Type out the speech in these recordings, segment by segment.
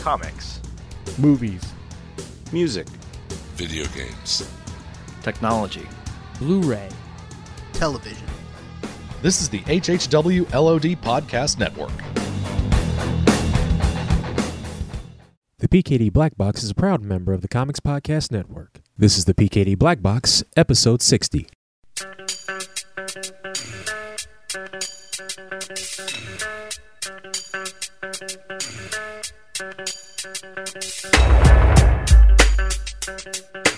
comics, movies, music, video games, technology, Blu ray, television. This is the HHW LOD Podcast Network. The PKD Black Box is a proud member of the Comics Podcast Network. This is the PKD Black Box, episode 60. thank you.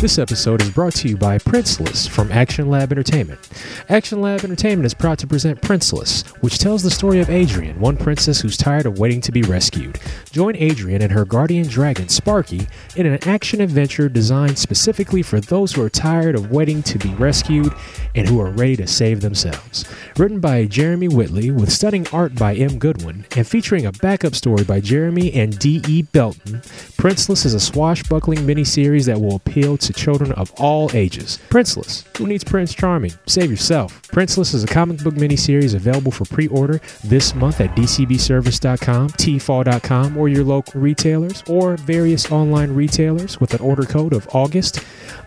This episode is brought to you by Princeless from Action Lab Entertainment. Action Lab Entertainment is proud to present Princeless, which tells the story of Adrienne, one princess who's tired of waiting to be rescued. Join Adrienne and her guardian dragon, Sparky, in an action adventure designed specifically for those who are tired of waiting to be rescued and who are ready to save themselves. Written by Jeremy Whitley, with stunning art by M. Goodwin, and featuring a backup story by Jeremy and D.E. Belton, Princeless is a swashbuckling miniseries that will appeal to children of all ages. Princeless. Who needs Prince Charming? Save yourself. Princeless is a comic book miniseries available for pre-order this month at dcbservice.com, tfall.com, or your local retailers, or various online retailers with an order code of August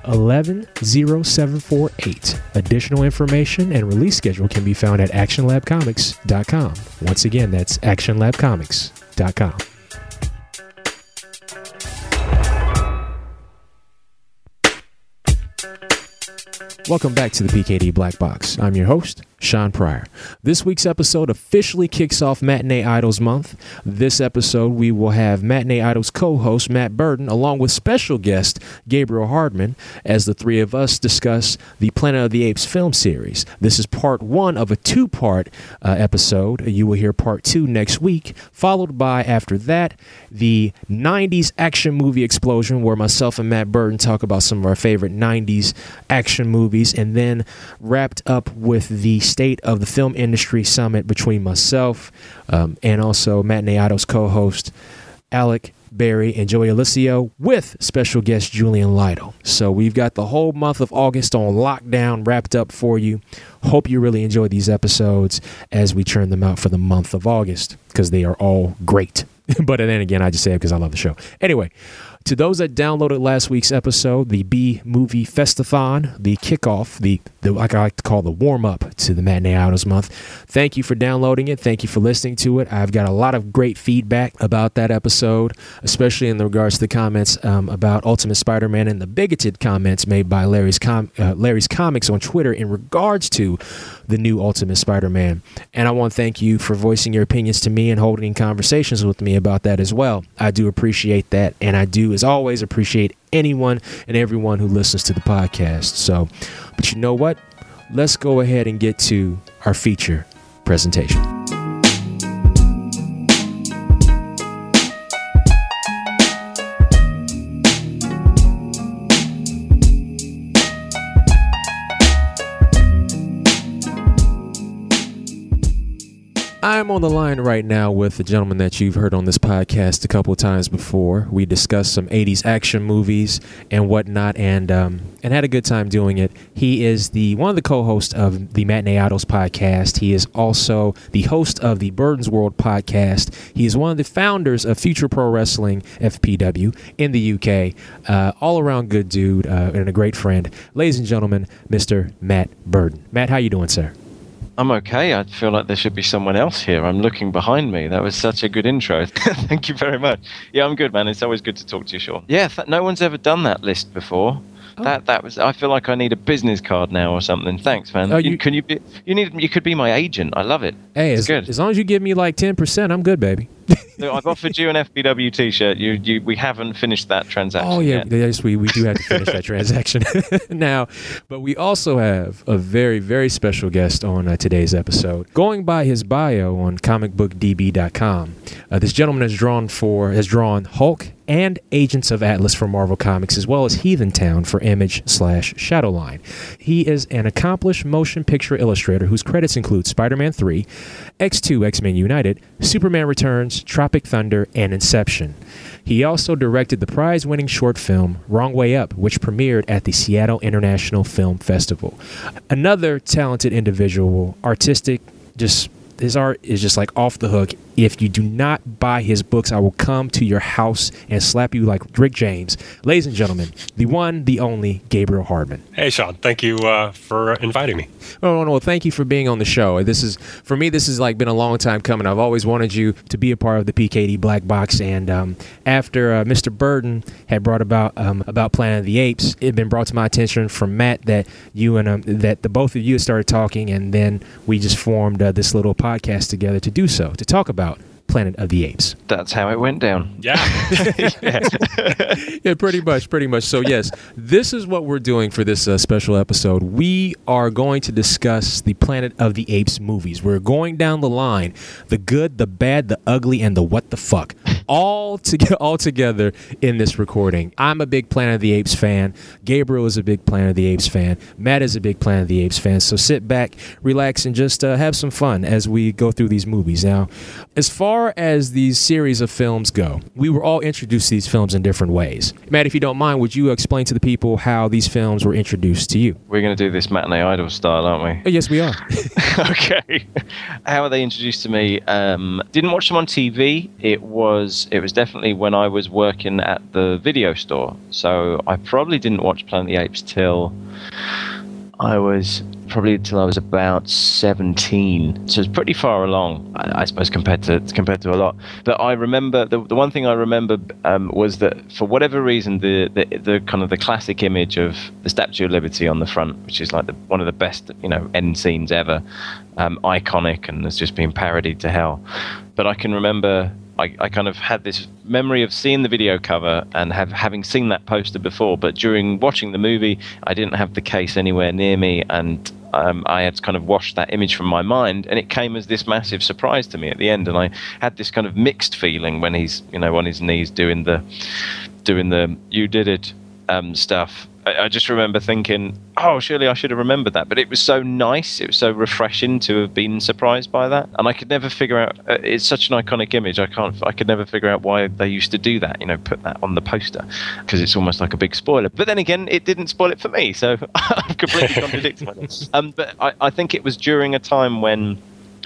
110748. Additional information and release schedule can be found at actionlabcomics.com. Once again, that's actionlabcomics.com. Welcome back to the PKD Black Box. I'm your host, Shawn Pryor. This week's episode officially kicks off Matinee Idols Month. This episode, we will have Matinee Idols co host Matt Burden, along with special guest Gabriel Hardman, as the three of us discuss the Planet of the Apes film series. This is part one of a two part uh, episode. You will hear part two next week, followed by, after that, the 90s action movie explosion, where myself and Matt Burden talk about some of our favorite 90s action movies, and then wrapped up with the state of the film industry summit between myself um, and also Matinee Idols co host Alec Berry and Joey Alicio with special guest Julian Lytle. So we've got the whole month of August on lockdown wrapped up for you. Hope you really enjoy these episodes as we churn them out for the month of August because they are all great. but then again, I just say it because I love the show. Anyway, to those that downloaded last week's episode, the B Movie Festathon, the kickoff, the, the like I like to call the warm up to the Matinee Idols Month. Thank you for downloading it. Thank you for listening to it. I've got a lot of great feedback about that episode, especially in regards to the comments um, about Ultimate Spider-Man and the bigoted comments made by Larry's com- uh, Larry's Comics on Twitter in regards to the new Ultimate Spider-Man. And I want to thank you for voicing your opinions to me and holding conversations with me about that as well. I do appreciate that, and I do, as always, appreciate anyone and everyone who listens to the podcast. So, but you know what? Let's go ahead and get to our feature presentation. I'm on the line right now with a gentleman that you've heard on this podcast a couple of times before. We discussed some '80s action movies and whatnot, and um, and had a good time doing it. He is the one of the co-hosts of the Matinee Idols podcast. He is also the host of the Burden's World podcast. He is one of the founders of Future Pro Wrestling (FPW) in the UK. Uh, all around good dude uh, and a great friend, ladies and gentlemen, Mr. Matt Burden. Matt, how you doing, sir? I'm okay. I feel like there should be someone else here. I'm looking behind me. That was such a good intro. Thank you very much. Yeah, I'm good, man. It's always good to talk to you, Shawn. Yeah, th- no one's ever done that list before. Oh. That that was. I feel like I need a business card now or something. Thanks, man. Oh, you, you- can you be? You need. You could be my agent. I love it. Hey, it's as, good. as long as you give me like ten percent, I'm good, baby. So I've offered you an FPW T-shirt. You, you, we haven't finished that transaction. Oh yeah, yet. yes, we, we do have to finish that transaction now. But we also have a very very special guest on uh, today's episode. Going by his bio on comicbookdb.com, uh, this gentleman has drawn for has drawn Hulk and Agents of Atlas for Marvel Comics, as well as Heathentown for Image slash Shadowline. He is an accomplished motion picture illustrator whose credits include Spider-Man 3, X2 X-Men United, Superman Returns, Tropic Thunder, and Inception. He also directed the prize winning short film Wrong Way Up, which premiered at the Seattle International Film Festival. Another talented individual, artistic, just his art is just like off the hook, If you do not buy his books, I will come to your house and slap you like Rick James. Ladies and gentlemen, the one, the only Gabriel Hardman. Hey, Shawn. Thank you uh, for inviting me. Oh, no, no, thank you for being on the show. This is for me. This has like been a long time coming. I've always wanted you to be a part of the PKD Black Box, and um, after uh, Mr. Burden had brought about um, about Planet of the Apes, it had been brought to my attention from Matt that you and um, that the both of you had started talking, and then we just formed uh, this little podcast together to do so to talk about Planet of the Apes. That's how it went down. Yeah. yeah, pretty much, pretty much. So yes, this is what we're doing for this uh, special episode. We are going to discuss the Planet of the Apes movies. We're going down the line, the good, the bad, the ugly, and the what the fuck, all to all together in this recording. I'm a big Planet of the Apes fan. Gabriel is a big Planet of the Apes fan. Matt is a big Planet of the Apes fan. So sit back, relax, and just uh, have some fun as we go through these movies. Now, as far as these series of films go, we were all introduced to these films in different ways. Matt, if you don't mind, would you explain to the people how these films were introduced to you? We're going to do this matinee idol style, aren't Oh, we? yes, we are. okay. How are they introduced to me? Um, didn't watch them on TV. It was it was definitely when I was working at the video store. So I probably didn't watch Planet of the Apes till I was probably until I was about 17. So it's pretty far along, I, I suppose, compared to compared to a lot. But I remember the, the one thing I remember um, was that for whatever reason, the, the the kind of the classic image of the Statue of Liberty on the front, which is like the, one of the best you know end scenes ever, um, iconic and has just been parodied to hell. But I can remember I, I kind of had this memory of seeing the video cover and have having seen that poster before, but during watching the movie, I didn't have the case anywhere near me, and um, I had kind of washed that image from my mind, and it came as this massive surprise to me at the end, and I had this kind of mixed feeling when he's you know on his knees doing the doing the you did it um, stuff. I, I just remember thinking, oh, surely I should have remembered that. But it was so nice, it was so refreshing to have been surprised by that, and I could never figure out. Uh, it's such an iconic image. I can't. I could never figure out why they used to do that. You know, put that on the poster because it's almost like a big spoiler. But then again, it didn't spoil it for me, so I'm completely contradicting myself. Um, but I, I think it was during a time when.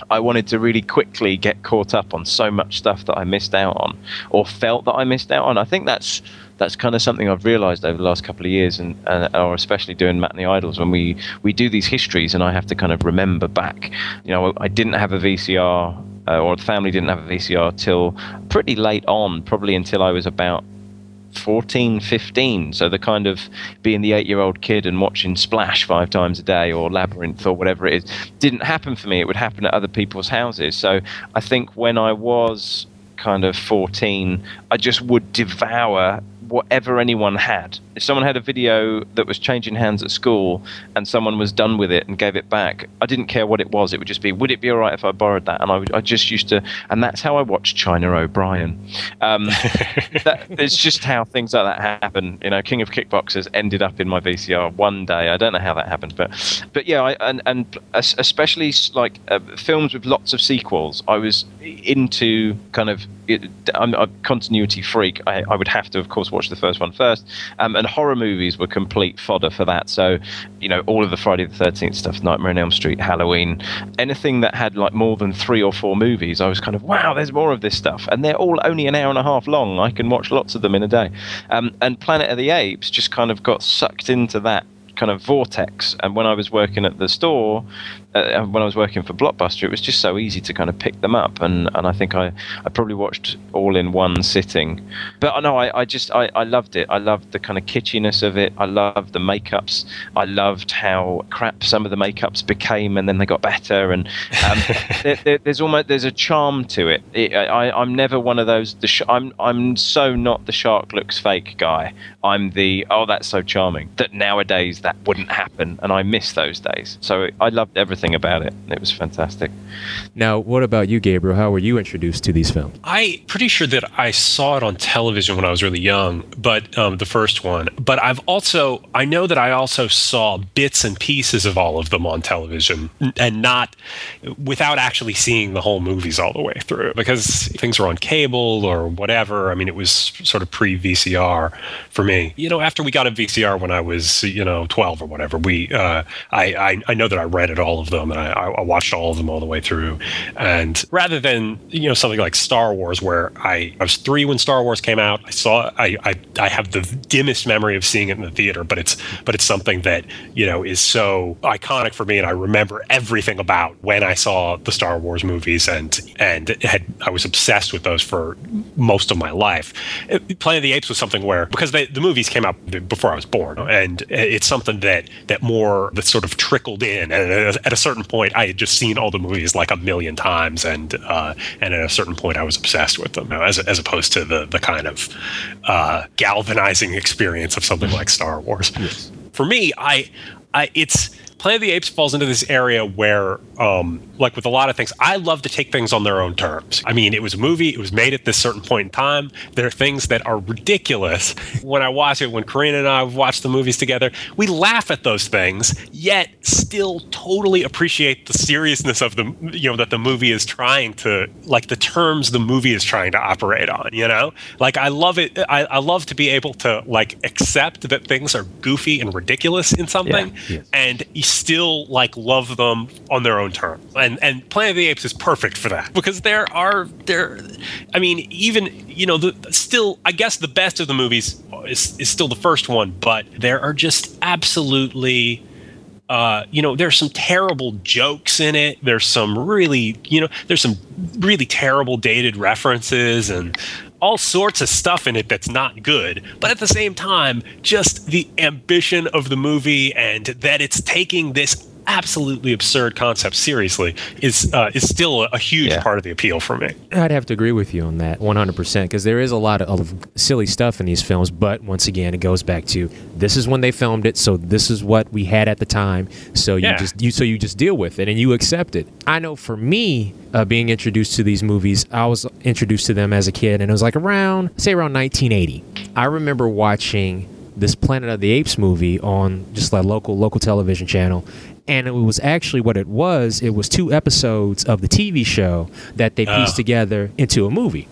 I wanted to really quickly get caught up on so much stuff that I missed out on, or felt that I missed out on. I think that's that's kind of something I've realised over the last couple of years, and, and or especially doing Matinee Idols when we we do these histories, and I have to kind of remember back. You know, I didn't have a VCR, uh, or the family didn't have a VCR till pretty late on, probably until I was about 14, 15. So the kind of being the eight year old kid and watching Splash five times a day or Labyrinth or whatever it is didn't happen for me. It would happen at other people's houses. So I think when I was kind of 14, I just would devour whatever anyone had. If someone had a video that was changing hands at school and someone was done with it and gave it back, I didn't care what it was. It would just be, would it be all right if I borrowed that? And I, would, I just used to, and that's how I watched China O'Brien. Um, that, it's just how things like that happen. You know, King of Kickboxers ended up in my VCR one day. I don't know how that happened, but but yeah, I, and and especially like uh, films with lots of sequels. I was into kind of. It, I'm a continuity freak. I, I would have to, of course, watch the first one first. Um, and horror movies were complete fodder for that. So, you know, all of the Friday the Thirteenth stuff, Nightmare on Elm Street, Halloween, anything that had like more than three or four movies, I was kind of wow, there's more of this stuff, and they're all only an hour and a half long. I can watch lots of them in a day. Um, and Planet of the Apes just kind of got sucked into that kind of vortex. And when I was working at the store, uh, when I was working for Blockbuster, it was just so easy to kind of pick them up. And, and I think I, I probably watched all in one sitting. But I know I, I just I, I loved it. I loved the kind of kitschiness of it. I loved the makeups. I loved how crap some of the makeups became, and then they got better. And um, there, there, there's almost there's a charm to it. it I, I'm never one of those. The sh- I'm I'm so not the shark looks fake guy. I'm the oh that's so charming that nowadays that wouldn't happen, and I miss those days. So I loved everything about it. It was fantastic. Now, what about you, Gabriel? How were you introduced to these films? I pretty sure that I saw it on television when I was really young, but um, the first one. But I've also I know that I also saw bits and pieces of all of them on television, and not without actually seeing the whole movies all the way through because things were on cable or whatever. I mean, it was sort of pre VCR for me. You know, after we got a VCR when I was you know twelve or whatever, we uh, I, I I know that I rented all of them, and I, I watched all of them all the way through. And rather than you know something like Star Wars, where I, I was three when Star Wars came out, I saw I, I I have the dimmest memory of seeing it in the theater, but it's but it's something that you know is so iconic for me, and I remember everything about when I saw the Star Wars movies, and and had I was obsessed with those for most of my life. Planet of the Apes was something where because they, the movies came out before I was born, and it's something that that more that sort of trickled in. And at a certain point, I had just seen all the movies like a million times, and uh, and at a certain point, I was obsessed with them, as as opposed to the the kind of uh, galvanizing experience of something like Star Wars. Yes. For me, I, I it's Planet of the Apes falls into this area where, um, like with a lot of things, I love to take things on their own terms. I mean, it was a movie, it was made at this certain point in time. There are things that are ridiculous. When I watch it, when Corinna and I watch the movies together, we laugh at those things, yet still totally appreciate the seriousness of the, you know, that the movie is trying to, like the terms the movie is trying to operate on, you know? Like, I love it. I, I love to be able to, like, accept that things are goofy and ridiculous in something. Yeah. Yes. And still like love them on their own terms. And and Planet of the Apes is perfect for that because there are there I mean even you know the still I guess the best of the movies is is still the first one, but there are just absolutely uh, you know, there's some terrible jokes in it. There's some really, you know, there's some really terrible dated references and all sorts of stuff in it that's not good. But at the same time, just the ambition of the movie and that it's taking this absolutely absurd concept seriously is uh, is still a, a huge yeah. part of the appeal for me. I'd have to agree with you on that 100% because there is a lot of, of, silly stuff in these films, but once again, it goes back to this is when they filmed it, so this is what we had at the time. So you yeah. just you so you just deal with it and you accept it. I know for me, uh, being introduced to these movies, I was introduced to them as a kid, and it was like around say around 1980. I remember watching this Planet of the Apes movie on just like local local television channel, and it was actually what it was. It was two episodes of the TV show that they pieced uh. together into a movie.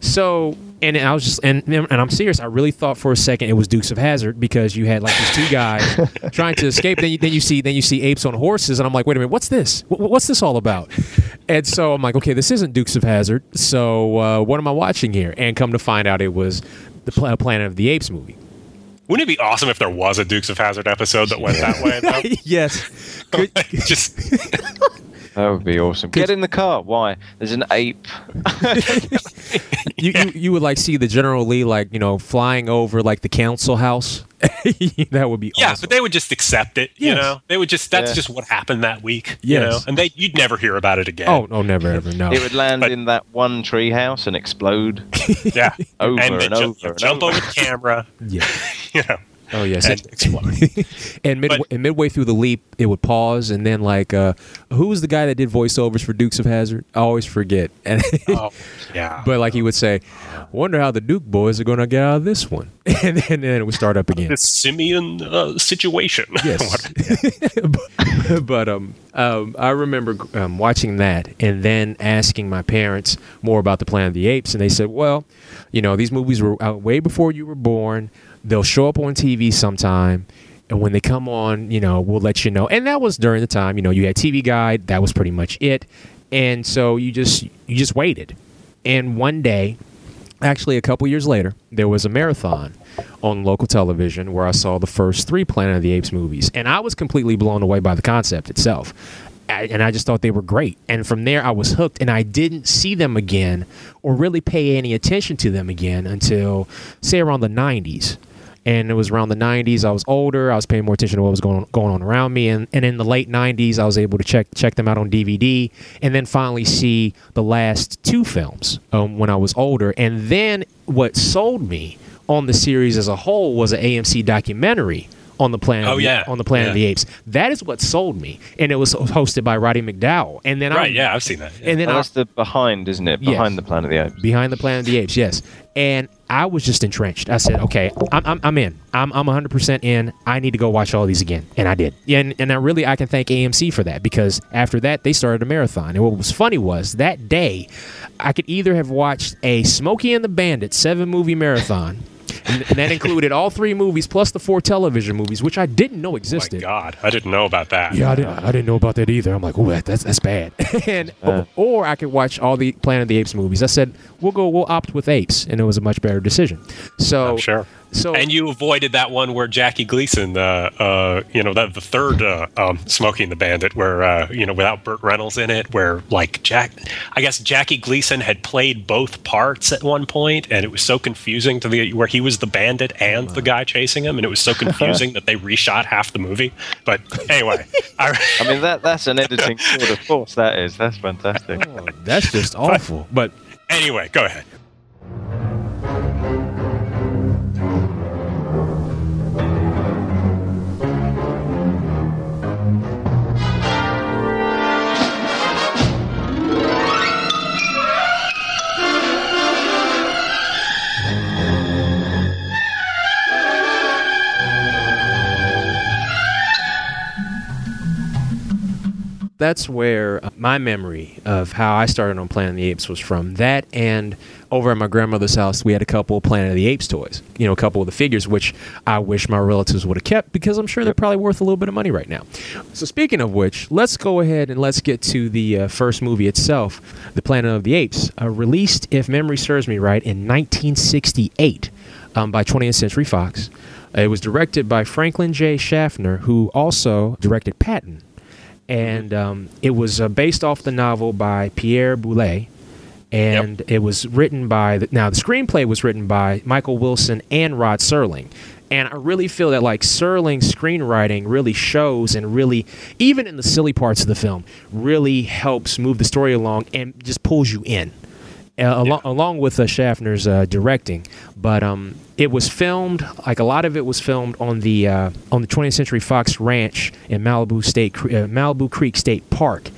So and I was just and and I'm serious. I really thought for a second it was Dukes of Hazzard because you had like these two guys trying to escape. Then you, then you see then you see apes on horses, and I'm like, wait a minute, what's this? What's this all about? And so I'm like, okay, this isn't Dukes of Hazzard. So uh, what am I watching here? And come to find out, it was the Planet of the Apes movie. Wouldn't it be awesome if there was a Dukes of Hazzard episode that went that way? yes. Just that would be awesome. Get in the car. Why? There's an ape. you, you you would like see the General Lee like you know flying over like the council house. that would be yeah, awesome. but they would just accept it. You know, they would just that's yeah. just what happened that week. Yes. You know, and they you'd never hear about it again. Oh, oh, never ever. No, it would land but, in that one tree house and explode. Yeah, over and, and, jump, over. Jump over the camera. Yeah, you know. Oh yes, and explode. and, mid- and midway through the leap, it would pause, and then like, uh, who was the guy that did voiceovers for Dukes of Hazzard? I always forget. And oh, yeah. But like he would say, "Wonder how the Duke boys are going to get out of this one," and then, and then it would start up again. The simian uh, situation. Yes. but, but um, um, I remember um, watching that and then asking my parents more about the Planet of the Apes, and they said, "Well, you know, these movies were out way before you were born." They'll show up on TV sometime. And when they come on, you know, we'll let you know. And that was during the time, you know, you had TV Guide. That was pretty much it. And so you just you just waited. And one day, actually a couple years later, there was a marathon on local television where I saw the first three Planet of the Apes movies, and I was completely blown away by the concept itself. And I just thought they were great. And from there, I was hooked, and I didn't see them again or really pay any attention to them again until, say, around the 90s and it was around the 90s. I was older. I was paying more attention to what was going on, going on around me, and, and in the late 90s, I was able to check check them out on DVD, and then finally see the last two films um, when I was older. And then what sold me on the series as a whole was an AMC documentary on the planet. Oh yeah, on the Planet yeah. of the Apes. That is what sold me, and it was hosted by Roddy McDowall. And then right, I, yeah, I've seen that. Yeah. And then oh, that's the behind, isn't it? Behind yes, the Planet of the Apes. Behind the Planet of the Apes, yes. And I was just entrenched. I said, okay, I'm, I'm, I'm in. I'm, I'm 100% in. I need to go watch all these again. And I did. And, and I really, I can thank AMC for that because after that, they started a marathon. And what was funny was that day, I could either have watched a Smokey and the Bandit seven movie marathon and, and that included all three movies plus the four television movies, which I didn't know Oh my existed. God, I didn't know about that. Yeah, I didn't. I didn't know about that either. I'm like, oh, that, that's that's bad. and Uh. or I could watch all the Planet of the Apes movies. I said we'll go. We'll opt with apes, and it was a much better decision. So I'm sure. So And you avoided that one where Jackie Gleason, uh, uh, you know, the, the third uh, um, Smokey and the Bandit, where uh, you know, without Burt Reynolds in it, where like Jack, I guess Jackie Gleason had played both parts at one point, and it was so confusing to the where he was the bandit and the guy chasing him, and it was so confusing that they reshot half the movie. But anyway, I, I mean, that that's an editing tour de force. That is. That's fantastic. oh, that's just awful. But anyway, go ahead. That's where my memory of how I started on Planet of the Apes was from. That and over at my grandmother's house, we had a couple of Planet of the Apes toys. You know, a couple of the figures, which I wish my relatives would have kept because I'm sure they're probably worth a little bit of money right now. So, speaking of which, let's go ahead and let's get to the uh, first movie itself, The Planet of the Apes, uh, released, if memory serves me right, in 1968 um, by 20th Century Fox. It was directed by Franklin J. Schaffner, who also directed Patton and um, it was uh, based off the novel by Pierre Boulle, and it was written by the, now the screenplay was written by Michael Wilson and Rod Serling. And I really feel that like Serling's screenwriting really shows and really, even in the silly parts of the film, really helps move the story along and just pulls you in, uh, along, along with uh, Schaffner's uh, directing. But um, it was filmed like a lot of it was filmed on the uh, on the 20th Century Fox Ranch in Malibu State uh, Malibu Creek State Park,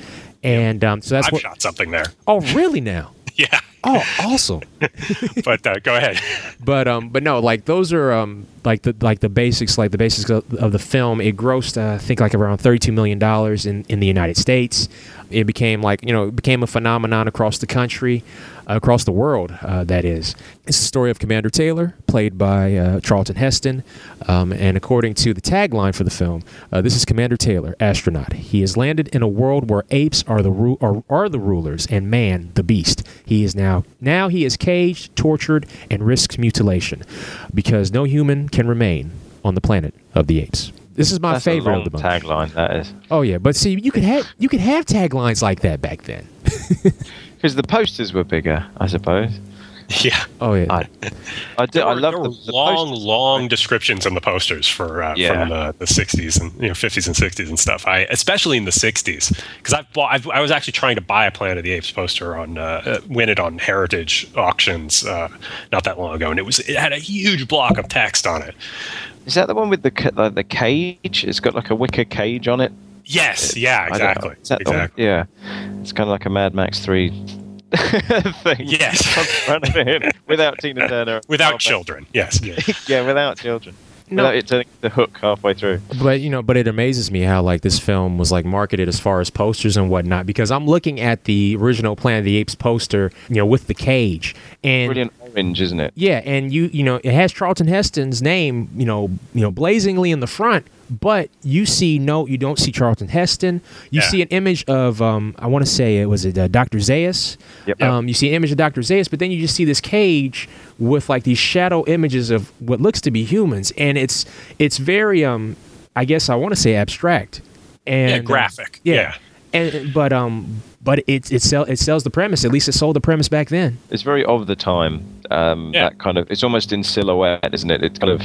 and um, so that's I've what. shot something there. Oh, really? Now? Yeah, Oh, awesome. but uh, go ahead. but um, but no, like those are um, like the like the basics, like the basics of, of the film. It grossed, uh, I think, like around thirty-two million dollars in in the United States. It became like you know, it became a phenomenon across the country, across the world. Uh, that is, it's the story of Commander Taylor, played by uh, Charlton Heston, um, and according to the tagline for the film, uh, this is Commander Taylor, astronaut. He has landed in a world where apes are the ru- are, are the rulers and man the beast. He is now now he is caged, tortured, and risks mutilation because no human can remain on the planet of the apes. This is my That's favorite of the bunch. tagline. That is Oh yeah, but see, you could have you could have taglines like that back then. because the posters were bigger, I suppose. Yeah, Oh yeah, I, I do. There I love the, the long, posters. long descriptions on the posters for uh, Yeah. from the, the 60s and you know 50s and 60s and stuff. I especially in the 60s because I bought, I've, I was actually trying to buy a Planet of the Apes poster on uh, uh, win it on Heritage auctions uh, not that long ago, and it was it had a huge block of text on it. Is that the one with the ca- the, the cage? It's got like a wicker cage on it. Yes, yeah, I don't know. exactly, Is that the one? exactly. Yeah, it's kind of like a Mad Max Three thing. Yes. on front of it, without Tina Turner. Without children, yes. Yeah, without children. No. Without it turning the hook halfway through. but you know, but it amazes me how like this film was like marketed as far as posters and whatnot because I'm looking at the original Planet of the Apes poster, you know, with the cage and Brilliant orange, isn't it? Yeah, and you you know it has Charlton Heston's name you know you know blazingly in the front, but you see no you don't see Charlton Heston. You Yeah. see an image of um I want to say it was it uh, Dr. Zaius. Yep. Um, you see an image of Dr. Zaius, but then you just see this cage with like these shadow images of what looks to be humans, and it's it's very um I guess I want to say abstract and Yeah, um, graphic. yeah. yeah. And but um but it it sell it sells the premise. At least it sold the premise back then. It's very of the time. Um, Yeah. That kind of. It's almost in silhouette, isn't it? It's kind of,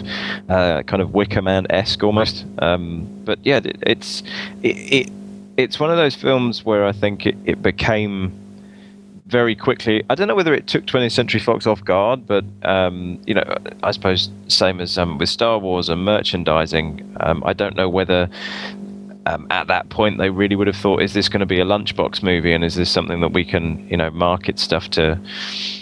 uh, kind of Wicker Man esque almost. Um, but yeah, it, it's it, it it's one of those films where I think it, it became very quickly. I don't know whether it took 20th Century Fox off guard, but um, you know, I suppose same as um, with Star Wars and merchandising. Um, I don't know whether um, at that point they really would have thought, is this going to be a lunchbox movie, and is this something that we can, you know, market stuff to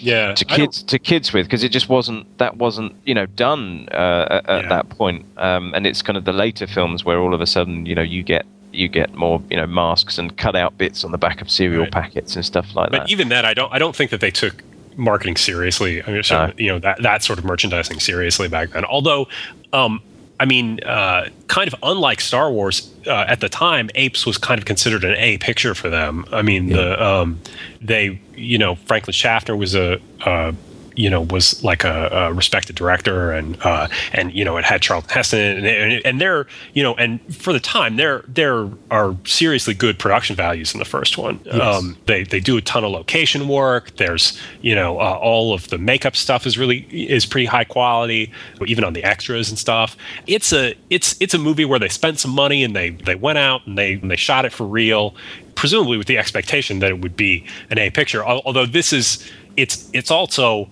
Yeah, to kids to kids with? Because it just wasn't that wasn't you know done uh, at, at Yeah. that point. Um, and it's kind of the later films where all of a sudden you know you get you get more you know masks and cut out bits on the back of cereal Right. packets and stuff like But that. But even that, I don't. I don't think that they took marketing seriously. I mean, No. you know that that sort of merchandising seriously back then. Although, um, I mean, uh, kind of unlike Star Wars uh, at the time, Apes was kind of considered an A picture for them. I mean, the um, they you know Franklin Schaffner was a uh, you know was like a, a respected director and uh, and you know it had Charlton Heston and, and and they're you know and for the time there there are seriously good production values in the first one. Um, they they do a ton of location work. There's you know uh, all of the makeup stuff is really is pretty high quality even on the extras and stuff. It's a it's it's a movie where they spent some money and they they went out and they and they shot it for real presumably with the expectation that it would be an A picture. Although this is, it's it's also,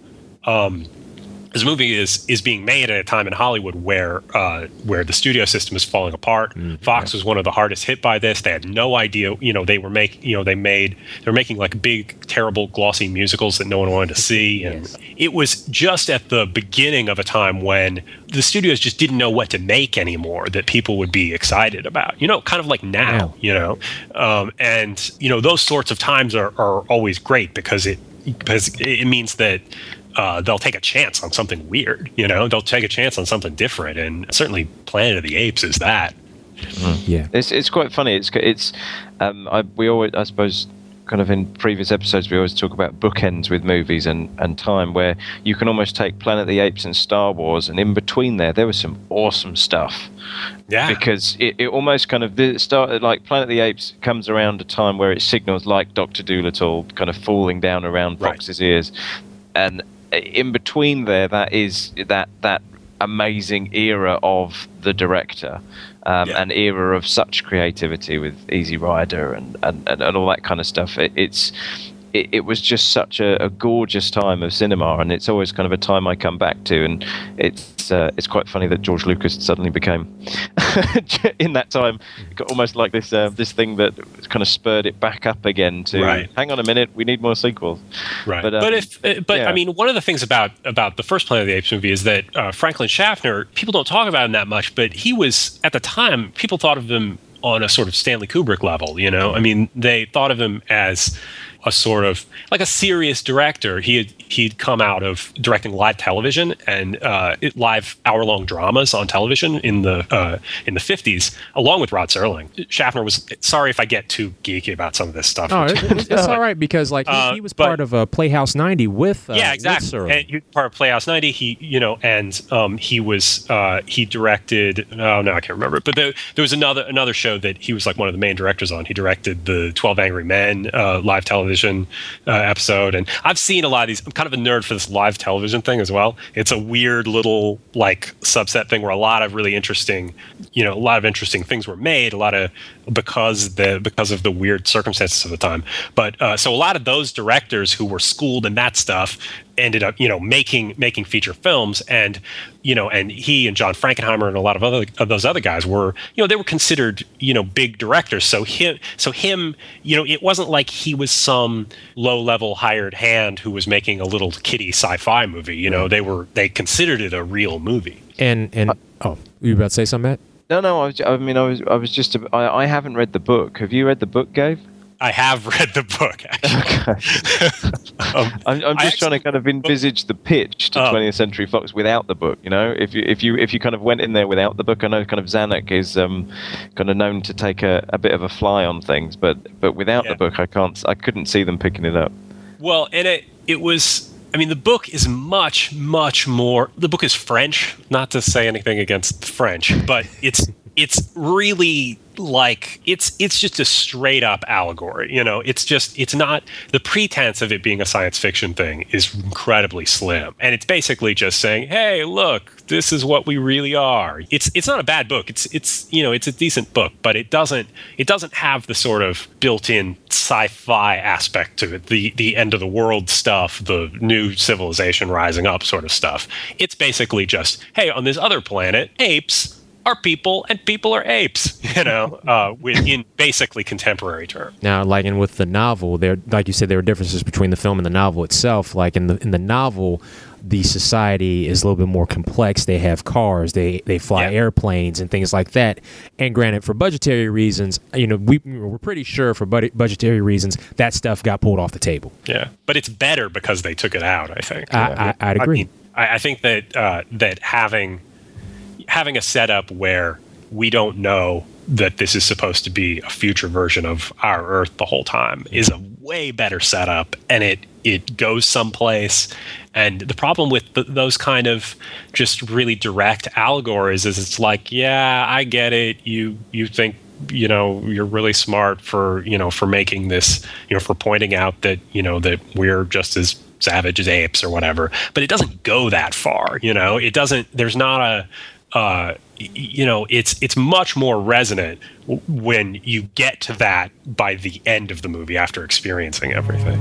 um, this movie is is being made at a time in Hollywood where uh, where the studio system is falling apart. Fox was one of the hardest hit by this. They had no idea. You know, they were making. You know, they made they were making like big, terrible, glossy musicals that no one wanted to see, and it was just at the beginning of a time when the studios just didn't know what to make anymore that people would be excited about. You know, kind of like now. You know, um, and you know those sorts of times are, are always great because it because it means that uh, they'll take a chance on something weird. You know, they'll take a chance on something different, and certainly Planet of the Apes is that. Yeah. It's it's quite funny. It's it's um, I, we always I suppose kind of in previous episodes we always talk about bookends with movies and and time where you can almost take Planet of the Apes and Star Wars and in between there there was some awesome stuff Yeah, because it, it almost kind of the start like Planet of the Apes comes around a time where it signals like Doctor Dolittle kind of falling down around Right. Fox's ears, and in between there that is that that amazing era of the director. Um, Yeah. An era of such creativity with Easy Rider and, and, and, and all that kind of stuff. It, it's it, it was just such a, a gorgeous time of cinema, and it's always kind of a time I come back to. And it's uh, it's quite funny that George Lucas suddenly became in that time got almost like this uh, this thing that kind of spurred it back up again to Right. hang on a minute, we need more sequels. right. but, But, um, if, uh, but yeah. I mean, one of the things about about the first Planet of the Apes movie is that uh, Franklin Schaffner, people don't talk about him that much, but he was at the time people thought of him on a sort of Stanley Kubrick level. You know, I mean, they thought of him as a sort of like a serious director. He had he'd come out of directing live television and uh, it- live hour long dramas on television in the uh, in the fifties, along with Rod Serling. Schaffner was sorry if I get too geeky about some of this stuff. Oh, it- it's, it's all right because like he, Uh, he was but- part of uh, Playhouse 90 with uh, yeah, exactly. And he was part of Playhouse 90. He, you know, and um, he was uh, he directed. Oh no, I can't remember. But there, there was another another show that he was like one of the main directors on. He directed the Twelve Angry Men uh, live television uh, episode, and I've seen a lot of these. I'm kind of a nerd for this live television thing as well. It's a weird little like subset thing where a lot of really interesting, you know, a lot of interesting things were made. A lot of because the because of the weird circumstances of the time. But uh, so a lot of those directors who were schooled in that stuff ended up, you know, making making feature films, and you know, and he and John Frankenheimer and a lot of other of those other guys were, you know, they were considered, you know, big directors. So him, so him, you know, it wasn't like he was some low level hired hand who was making a little kiddie sci-fi movie. You know, they were they considered it a real movie. and and uh, oh, you about to say something, Matt? No, no, I, was, I mean, I was, I was just, I, I haven't read the book. Have you read the book, Gabe? I have read the book. Actually. um, I'm, I'm I just trying to kind of envisage the pitch to Oh. 20th Century Fox without the book. You know, if you if you if you kind of went in there without the book, I know kind of Zanuck is um, kind of known to take a, a bit of a fly on things, but but without Yeah. the book, I can't, I couldn't see them picking it up. Well, and it it was. I mean, the book is much, much more. The book is French. Not to say anything against French, but it's it's really like it's it's just a straight up allegory. You know, it's just it's not the pretense of it being a science fiction thing is incredibly slim, and it's basically just saying, "Hey, look, this is what we really are." It's it's not a bad book. It's it's you know it's a decent book, but it doesn't it doesn't have the sort of built-in sci-fi aspect to it. The the end of the world stuff, the new civilization rising up sort of stuff. It's basically just, hey, on this other planet, apes are people and people are apes. You know, uh, in basically contemporary terms. Now, like in with the novel, there, like you said, there are differences between the film and the novel itself. Like in the in the novel, the society is a little bit more complex. They have cars, they they fly Yeah. airplanes and things like that. And granted, for budgetary reasons, you know, we we're pretty sure for budget, budgetary reasons that stuff got pulled off the table. Yeah, but it's better because they took it out. I think. I, I, I'd agree. I, mean, I, I think that uh, that having having a setup where we don't know that this is supposed to be a future version of our Earth the whole time is a way better setup, and it it goes someplace. And the problem with th- those kind of just really direct allegories is it's like, yeah, I get it. You you think you know you're really smart for you know for making this you know for pointing out that you know that we're just as savage as apes or whatever but it doesn't go that far you know it doesn't there's not a uh, you know it's it's much more resonant when you get to that by the end of the movie after experiencing everything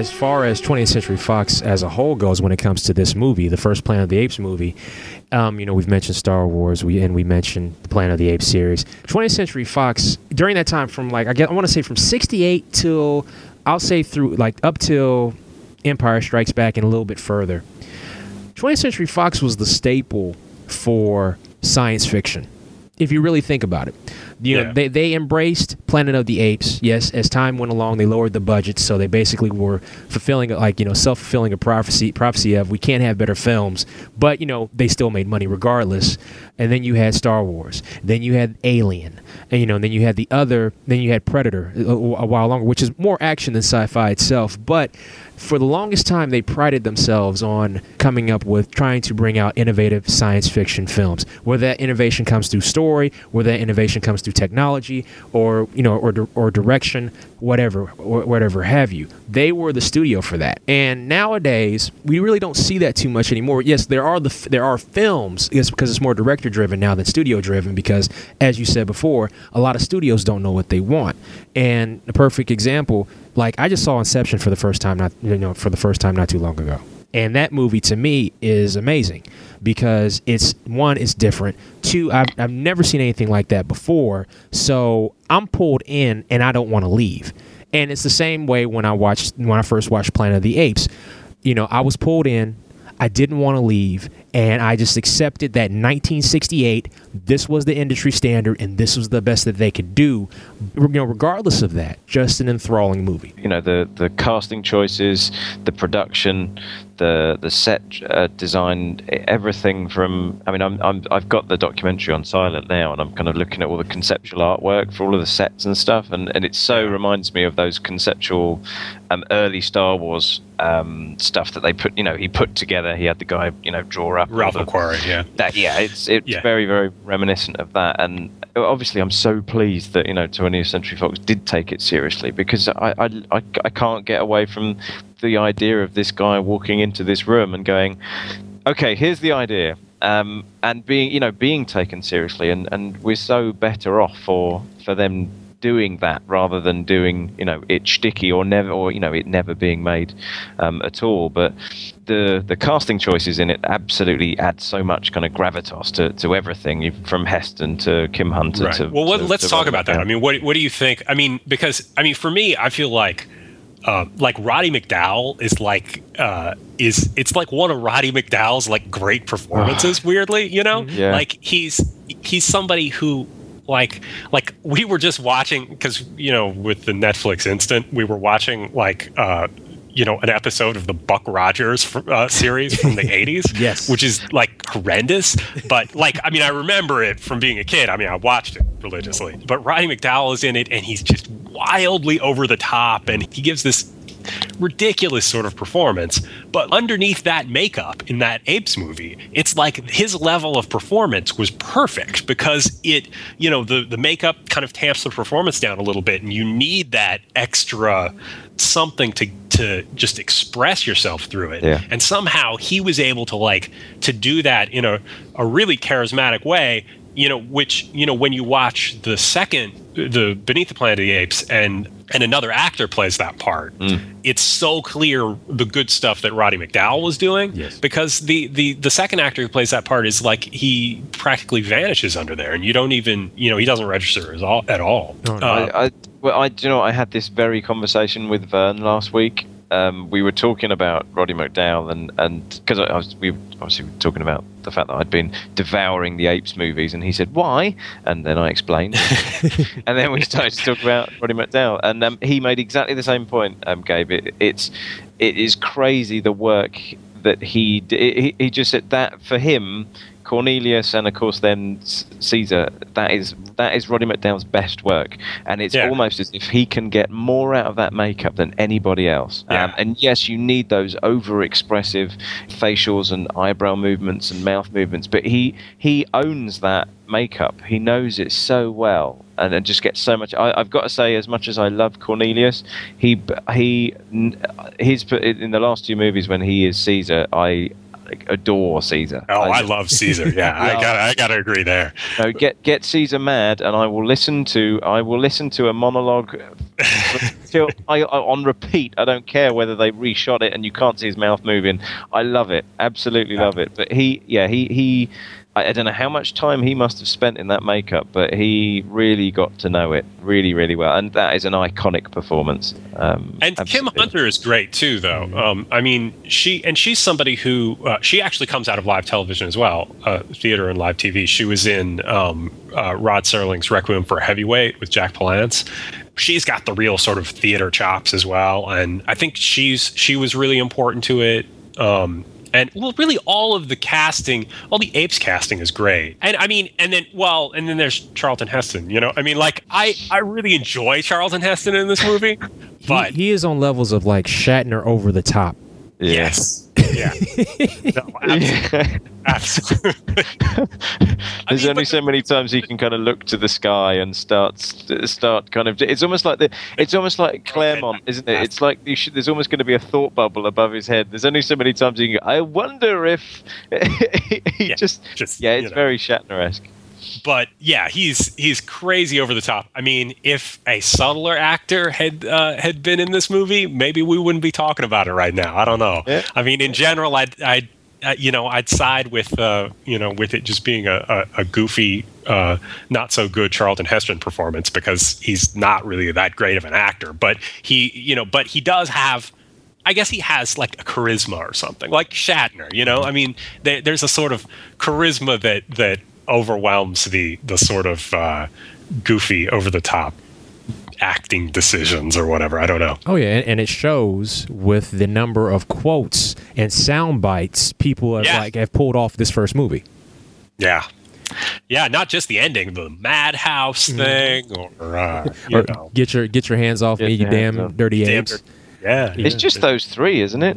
as far as 20th Century Fox as a whole goes, when it comes to this movie, the first Planet of the Apes movie, um, you know, we've mentioned Star Wars, we and we mentioned the Planet of the Apes series. 20th Century Fox during that time, from like I guess I want to say from '68 till I'll say through like up till Empire Strikes Back and a little bit further. 20th Century Fox was the staple for science fiction, if you really think about it. You know, Yeah. they, they embraced Planet of the Apes. Yes, as time went along, they lowered the budget, so they basically were fulfilling, like you know, self fulfilling a prophecy prophecy of we can't have better films, but you know, they still made money regardless. And then you had Star Wars, then you had Alien, and you know, and then you had the other, then you had Predator uh, a, a while longer, which is more action than sci-fi itself, but for the longest time they prided themselves on coming up with trying to bring out innovative science fiction films whether that innovation comes through story whether that innovation comes through technology or you know or, or direction whatever whatever have you. They were the studio for that. And nowadays we really don't see that too much anymore. Yes there are the there are films yes because it's more director driven now than studio driven because as you said before a lot of studios don't know what they want. And a perfect example like I just saw Inception for the first time not you know for the first time not too long ago. And that movie to me is amazing because it's one, it's different. Two, I've, I've never seen anything like that before. So I'm pulled in and I don't want to leave. And it's the same way when I watched when I first watched Planet of the Apes. You know, I was pulled in, I didn't want to leave, and I just accepted that in 1968 this was the industry standard and this was the best that they could do. You know, regardless of that, just an enthralling movie. you know the the casting choices, the production, the the set uh, design, everything from. I mean, I'm, I'm I've got the documentary on Silent now, and I'm kind of looking at all the conceptual artwork for all of the sets and stuff, and and it so reminds me of those conceptual um, early Star Wars um, stuff that they put. You know, he put together. He had the guy you know draw up Ralph McQuarrie, yeah. that yeah it's it's Yeah. very very reminiscent of that and obviously i'm so pleased that you know 20th century fox did take it seriously because I, I i i can't get away from the idea of this guy walking into this room and going okay here's the idea um, and being you know being taken seriously and and we're so better off for for them doing that rather than doing you know it sticky or never or you know it never being made um, at all but the the casting choices in it absolutely add so much kind of gravitas to, to everything from Heston to Kim Hunter Right. to well, let, to- let's to talk about that. I mean, what what do you think? I mean, because I mean, for me, I feel like uh, like Roddy McDowall is like uh, is it's like one of Roddy McDowall's like great performances. weirdly, you know, Yeah. like he's he's somebody who like like we were just watching because you know with the Netflix instant we were watching like. uh you know, an episode of the Buck Rogers uh, series from the 80s. Yes. Which is like horrendous. But like, I mean, I remember it from being a kid. I mean, I watched it religiously. But Roddy McDowall is in it and he's just wildly over the top and he gives this ridiculous sort of performance. But underneath that makeup in that Apes movie, it's like his level of performance was perfect because it, you know, the, the makeup kind of tamps the performance down a little bit and you need that extra something to to to just express yourself through it. Yeah. And somehow he was able to like to do that in a, a really charismatic way, you know, which, you know, when you watch the second the Beneath the Planet of the Apes and and another actor plays that part, it's so clear the good stuff that Roddy McDowall was doing. Yes. Because the, the the second actor who plays that part is like he practically vanishes under there and you don't even you know, he doesn't register at all at all. Oh, no. Uh, I, I, well, I, do you know, I had this very conversation with Vern last week. Um, we were talking about Roddy McDowall, and and because I, I was, we were obviously were talking about the fact that I'd been devouring the Apes movies, and he said why, and then I explained, and then we started to talk about Roddy McDowall, and um, he made exactly the same point, um, Gabe. It, it's it is crazy the work that he, he he just said that for him. Cornelius and of course then Caesar. That is that is Roddy McDowall's best work, and it's Yeah. almost as if he can get more out of that makeup than anybody else. Yeah. Um, and yes, you need those over-expressive facials and eyebrow movements and mouth movements, but he he owns that makeup. He knows it so well, and, and just gets so much. I, I've got to say, as much as I love Cornelius, he he his in the last two movies when he is Caesar, I adore Caesar. Oh, I just- love Caesar. Yeah, I got I got to agree there. no, get get Caesar mad, and I will listen to I will listen to a monologue till I, I on repeat. I don't care whether they reshot it and you can't see his mouth moving. I love it, absolutely love it. But he, yeah, he he. I, I don't know how much time he must have spent in that makeup, but he really got to know it really, really well, and that is an iconic performance. Um, And Kim. Hunter is great too, though. Um, I mean, she and she's somebody who uh, she actually comes out of live television as well, uh, theater and live TV. She was in um, uh, Rod Serling's Requiem for a Heavyweight with Jack Palance. She's got the real sort of theater chops as well, and I think she's she was really important to it. Um, and well, really, all of the casting, all the apes casting is great. And I mean, and then well, and then there's Charlton Heston. You know, I mean, like I I really enjoy Charlton Heston in this movie, He- but he, is on levels of like Shatner over the top. Yeah. Yes. Yeah. No, absolutely. absolutely. There's mean, only so many times he can kind of look to the sky and start start kind of. It's almost like the. It's almost like Claremont, isn't it? It's like you should. There's almost going to be a thought bubble above his head. There's only so many times you can. Go, I wonder if he Yeah, just. just, yeah, you it's know. very Shatner-esque. But yeah, he's he's crazy over the top. I mean, if a subtler actor had uh, had been in this movie, maybe we wouldn't be talking about it right now. I don't know. Yeah. I mean, in general, I'd, I'd uh, you know I'd side with uh, you know with it just being a, a, a goofy, uh, not so good Charlton Heston performance because he's not really that great of an actor. But he you know but he does have. I guess he has like a charisma or something, like Shatner. You know, I mean, there, there's a sort of charisma that that overwhelms the the sort of uh, goofy, over the top acting decisions or whatever. I don't know. Oh yeah, and, and it shows with the number of quotes and sound bites people have Yeah. like have pulled off this first movie. Yeah, yeah, not just the ending, the madhouse thing, or uh, you Or know, get your get your hands off Get me, you damn off. dirty damn apes. yeah, It's just those three, isn't it?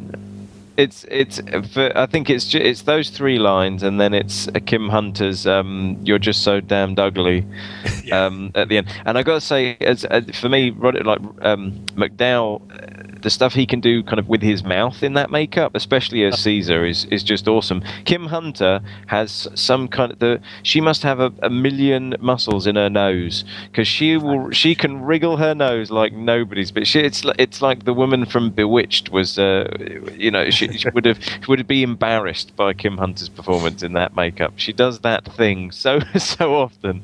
It's it's. For, I think it's it's those three lines, and then it's Kim Hunter's um, "You're just so damned ugly" Yeah. um, at the end. And I got to say, as uh, for me, Rod- like um, McDowall, uh, the stuff he can do kind of with his mouth in that makeup, especially as Caesar, is is just awesome. Kim Hunter has some kind of the. She must have a, a million muscles in her nose because she will she can wriggle her nose like nobody's. But she, it's it's like the woman from Bewitched was, uh, you know, she, she would have would be embarrassed by Kim Hunter's performance in that makeup. She does that thing so so often.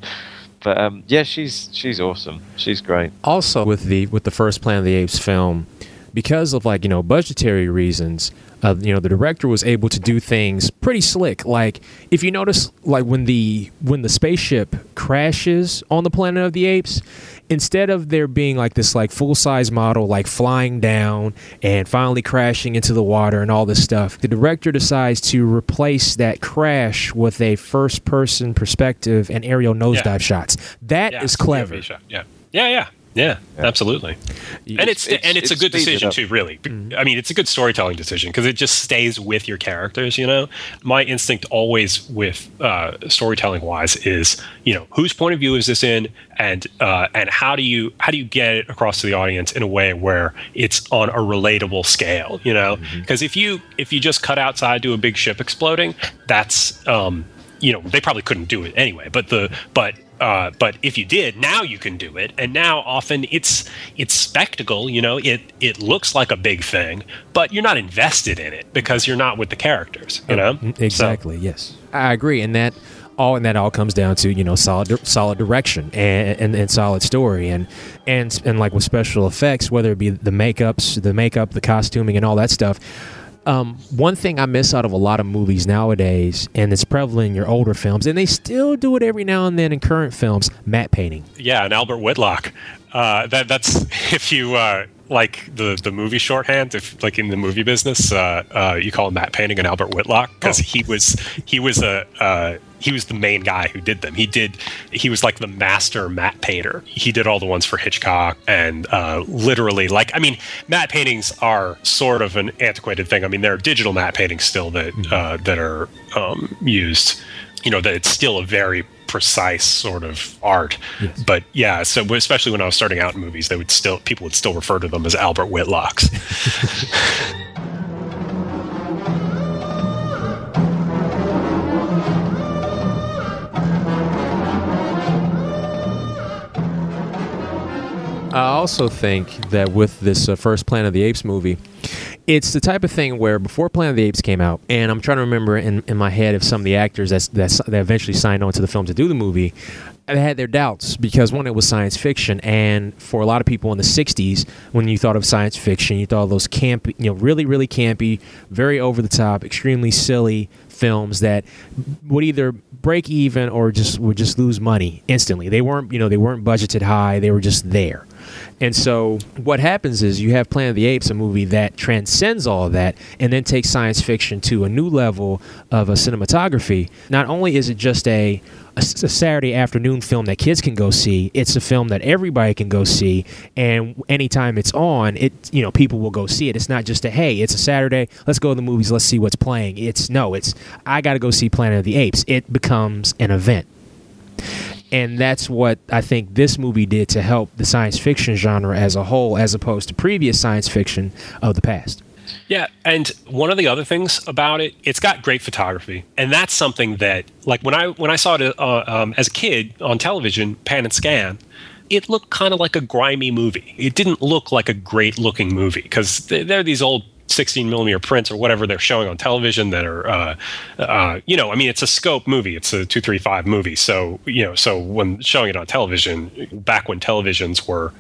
But um, yeah, she's she's awesome. She's great. also with the with the first Planet of the Apes film, because of like you know budgetary reasons, uh, you know the director was able to do things pretty slick. Like if you notice, like when the when the spaceship crashes on the Planet of the Apes, instead of there being like this like full size model like flying down and finally crashing into the water and all this stuff, the director decides to replace that crash with a first person perspective and aerial nosedive shots. That is Yeah, clever. POV shot. Yeah, yeah, yeah, Yeah, absolutely. And it's, It's- and it's, it's a good decision too. Really, I mean, it's a good storytelling decision because it just stays with your characters. You know, my instinct always with uh, storytelling wise is you know whose point of view is this in, and uh, and how do you how do you get it across to the audience in a way where it's on a relatable scale. You know, because if you if you just cut outside to a big ship exploding, that's um, you know they probably couldn't do it anyway. But the but uh, but if you did, now you can do it, and now often it's it's spectacle. You know, it it looks like a big thing, but you're not invested in it because you're not with the characters. You know, So- Exactly. Yes, I agree, and that all and that all comes down to you know solid solid direction and, and and solid story and and and like with special effects, whether it be the makeups, the makeup, the costuming, and all that stuff. Um, one thing I miss out of a lot of movies nowadays, and it's prevalent in your older films, and they still do it every now and then in current films, matte painting. yeah, and Albert Whitlock. Uh, that that's if you uh, like the the movie shorthand, if like in the movie business, uh, uh, you call him Matt Painting and Albert Whitlock because he was he was a uh, he was the main guy who did them. He did he was like the master matte painter. He did all the ones for Hitchcock and uh, literally like I mean matte paintings are sort of an antiquated thing. I mean there are digital matte paintings still that uh, that are um, used. You know that it's still a very precise sort of art. But yeah, so especially when I was starting out in movies, they would still people would still refer to them as Albert Whitlocks. I also think that with this uh, first Planet of the Apes movie, it's the type of thing where before Planet of the Apes came out, and I'm trying to remember in, in my head of some of the actors that's, that eventually signed on to the film to do the movie, they had their doubts because one, it was science fiction, and for a lot of people in the '60s, when you thought of science fiction, you thought of those campy, you know, really, really campy, very over the top, extremely silly films that would either break even or just would just lose money instantly. They weren't, you know, they weren't budgeted high. They were just there. And so what happens is you have Planet of the Apes, a movie that transcends all of that and then takes science fiction to a new level of a cinematography. Not only is it just a Saturday afternoon film that kids can go see. It's a film that everybody can go see, and anytime it's on, it you know people will go see it. It's not just a hey, it's a Saturday, let's go to the movies, let's see what's playing. It's no, it's I got to go see Planet of the Apes. It becomes an event and that's what I think this movie did to help the science fiction genre as a whole, as opposed to previous science fiction of the past. Yeah, and one of the other things about it, it's got great photography, and that's something that, like when I when I saw it uh, um, as a kid on television, pan and scan, it looked kind of like a grimy movie. It didn't look like a great looking movie because they're these old 16 millimeter prints or whatever they're showing on television that are, uh, uh, you know, I mean, it's a scope movie. It's a 235 movie. So, you know, so when showing it on television, back when televisions were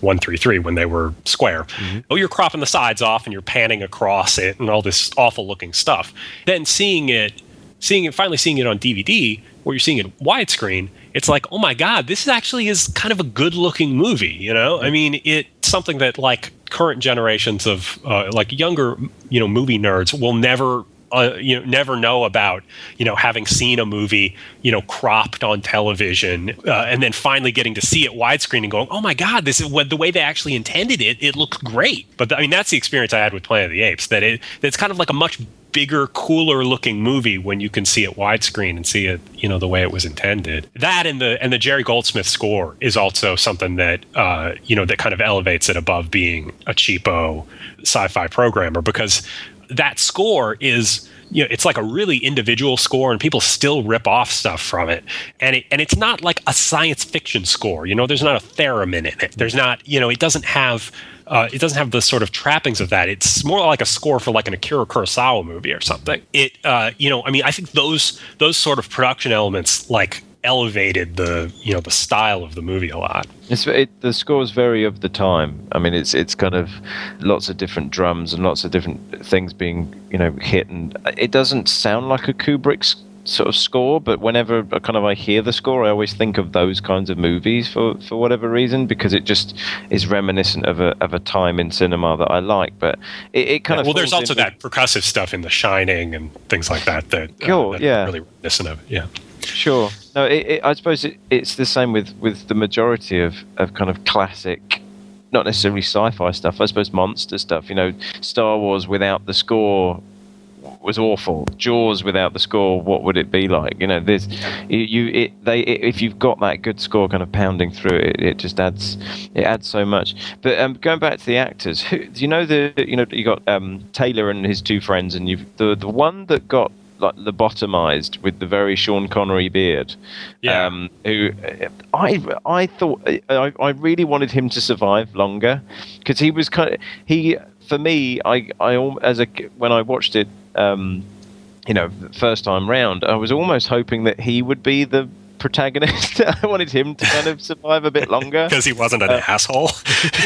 133, when they were square, oh, you're cropping the sides off and you're panning across it and all this awful looking stuff. Then seeing it, seeing it, finally seeing it on DVD, where you're seeing it widescreen, it's like, oh my god, this actually is kind of a good looking movie. You know, I mean, it's something that like current generations of uh, like younger, you know, movie nerds will never. Uh, you know, never know about you know having seen a movie you know cropped on television uh, and then finally getting to see it widescreen and going, oh my god, this is what the way they actually intended it. It looks great. But I mean, that's the experience I had with Planet of the Apes. That it it's kind of like a much bigger, cooler looking movie when you can see it widescreen and see it, you know, the way it was intended. That and the and the Jerry Goldsmith score is also something that uh, you know that kind of elevates it above being a cheapo sci-fi programmer because that score is you know it's like a really individual score and people still rip off stuff from it and it and it's not like a science fiction score you know there's not a theremin in it there's not you know it doesn't have uh, it doesn't have the sort of trappings of that. It's more like a score for like an Akira Kurosawa movie or something. It, uh, you know, I mean, I think those those sort of production elements like elevated the you know the style of the movie a lot. It, the score is very of the time. I mean, it's it's kind of lots of different drums and lots of different things being you know hit, and it doesn't sound like a Kubrick's sort of score. But whenever I kind of I hear the score, I always think of those kinds of movies for for whatever reason because it just is reminiscent of a of a time in cinema that I like. But it, it kind of well, there's also that percussive stuff in The Shining and things like that that, uh, that yeah. really reminiscent of it. Yeah. Sure. No, it, it, I suppose it, it's the same with, with the majority of, of kind of classic, not necessarily sci-fi stuff. I suppose monster stuff. You know, Star Wars without the score was awful. Jaws without the score, what would it be like? You know, there's you, you it they it, if you've got that good score kind of pounding through it, it just adds it adds so much. But um, going back to the actors, who, do you know the you know you got um, Taylor and his two friends, and you've the the one that got like lobotomized with the very Sean Connery beard. Yeah. Um, who I I thought I, I really wanted him to survive longer because he was kind of he for me I I as a when I watched it um, you know first time round I was almost hoping that he would be the protagonist. I wanted him to kind of survive a bit longer. because he wasn't an Uh, asshole.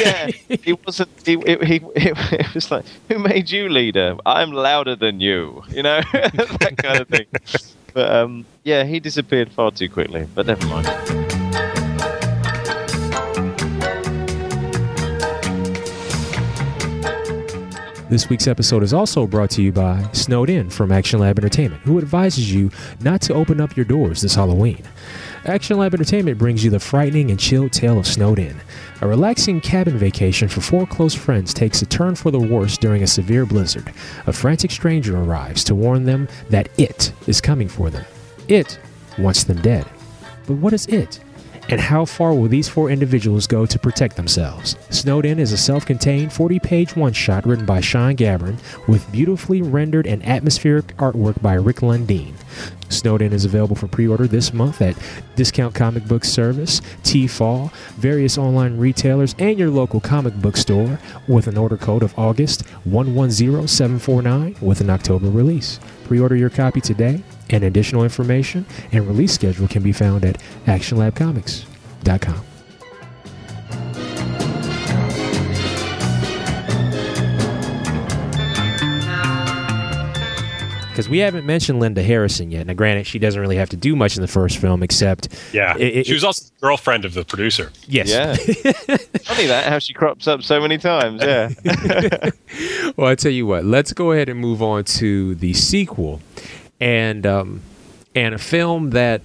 yeah, he wasn't. He, it, he, it, it was like, who made you leader? I'm louder than you. You know that kind of thing. But um, yeah, he disappeared far too quickly. But never mind. This week's episode is also brought to you by Snowed In from Action Lab Entertainment, who advises you not to open up your doors this Halloween. Action Lab Entertainment brings you the frightening and chill tale of Snowed In. A relaxing cabin vacation for four close friends takes a turn for the worse during a severe blizzard. A frantic stranger arrives to warn them that it is coming for them. It wants them dead. But what is it? And how far will these four individuals go to protect themselves? Snowed In is a self contained 40 page one shot written by Shawn Gabborin with beautifully rendered and atmospheric artwork by Rick Lundeen. Snowed In is available for pre order this month at Discount Comic Book Service, TFAW, various online retailers, and your local comic book store with an order code of August 110749 with an October release. Pre order your copy today, and additional information and release schedule can be found at actionlabcomics.com. Because we haven't mentioned Linda Harrison yet. Now, granted, she doesn't really have to do much in the first film, except yeah, It- it- she was also the girlfriend of the producer. yes, Yeah. Funny that how she crops up so many times. Yeah. well, I tell you what. Let's go ahead and move on to the sequel, and um, and a film that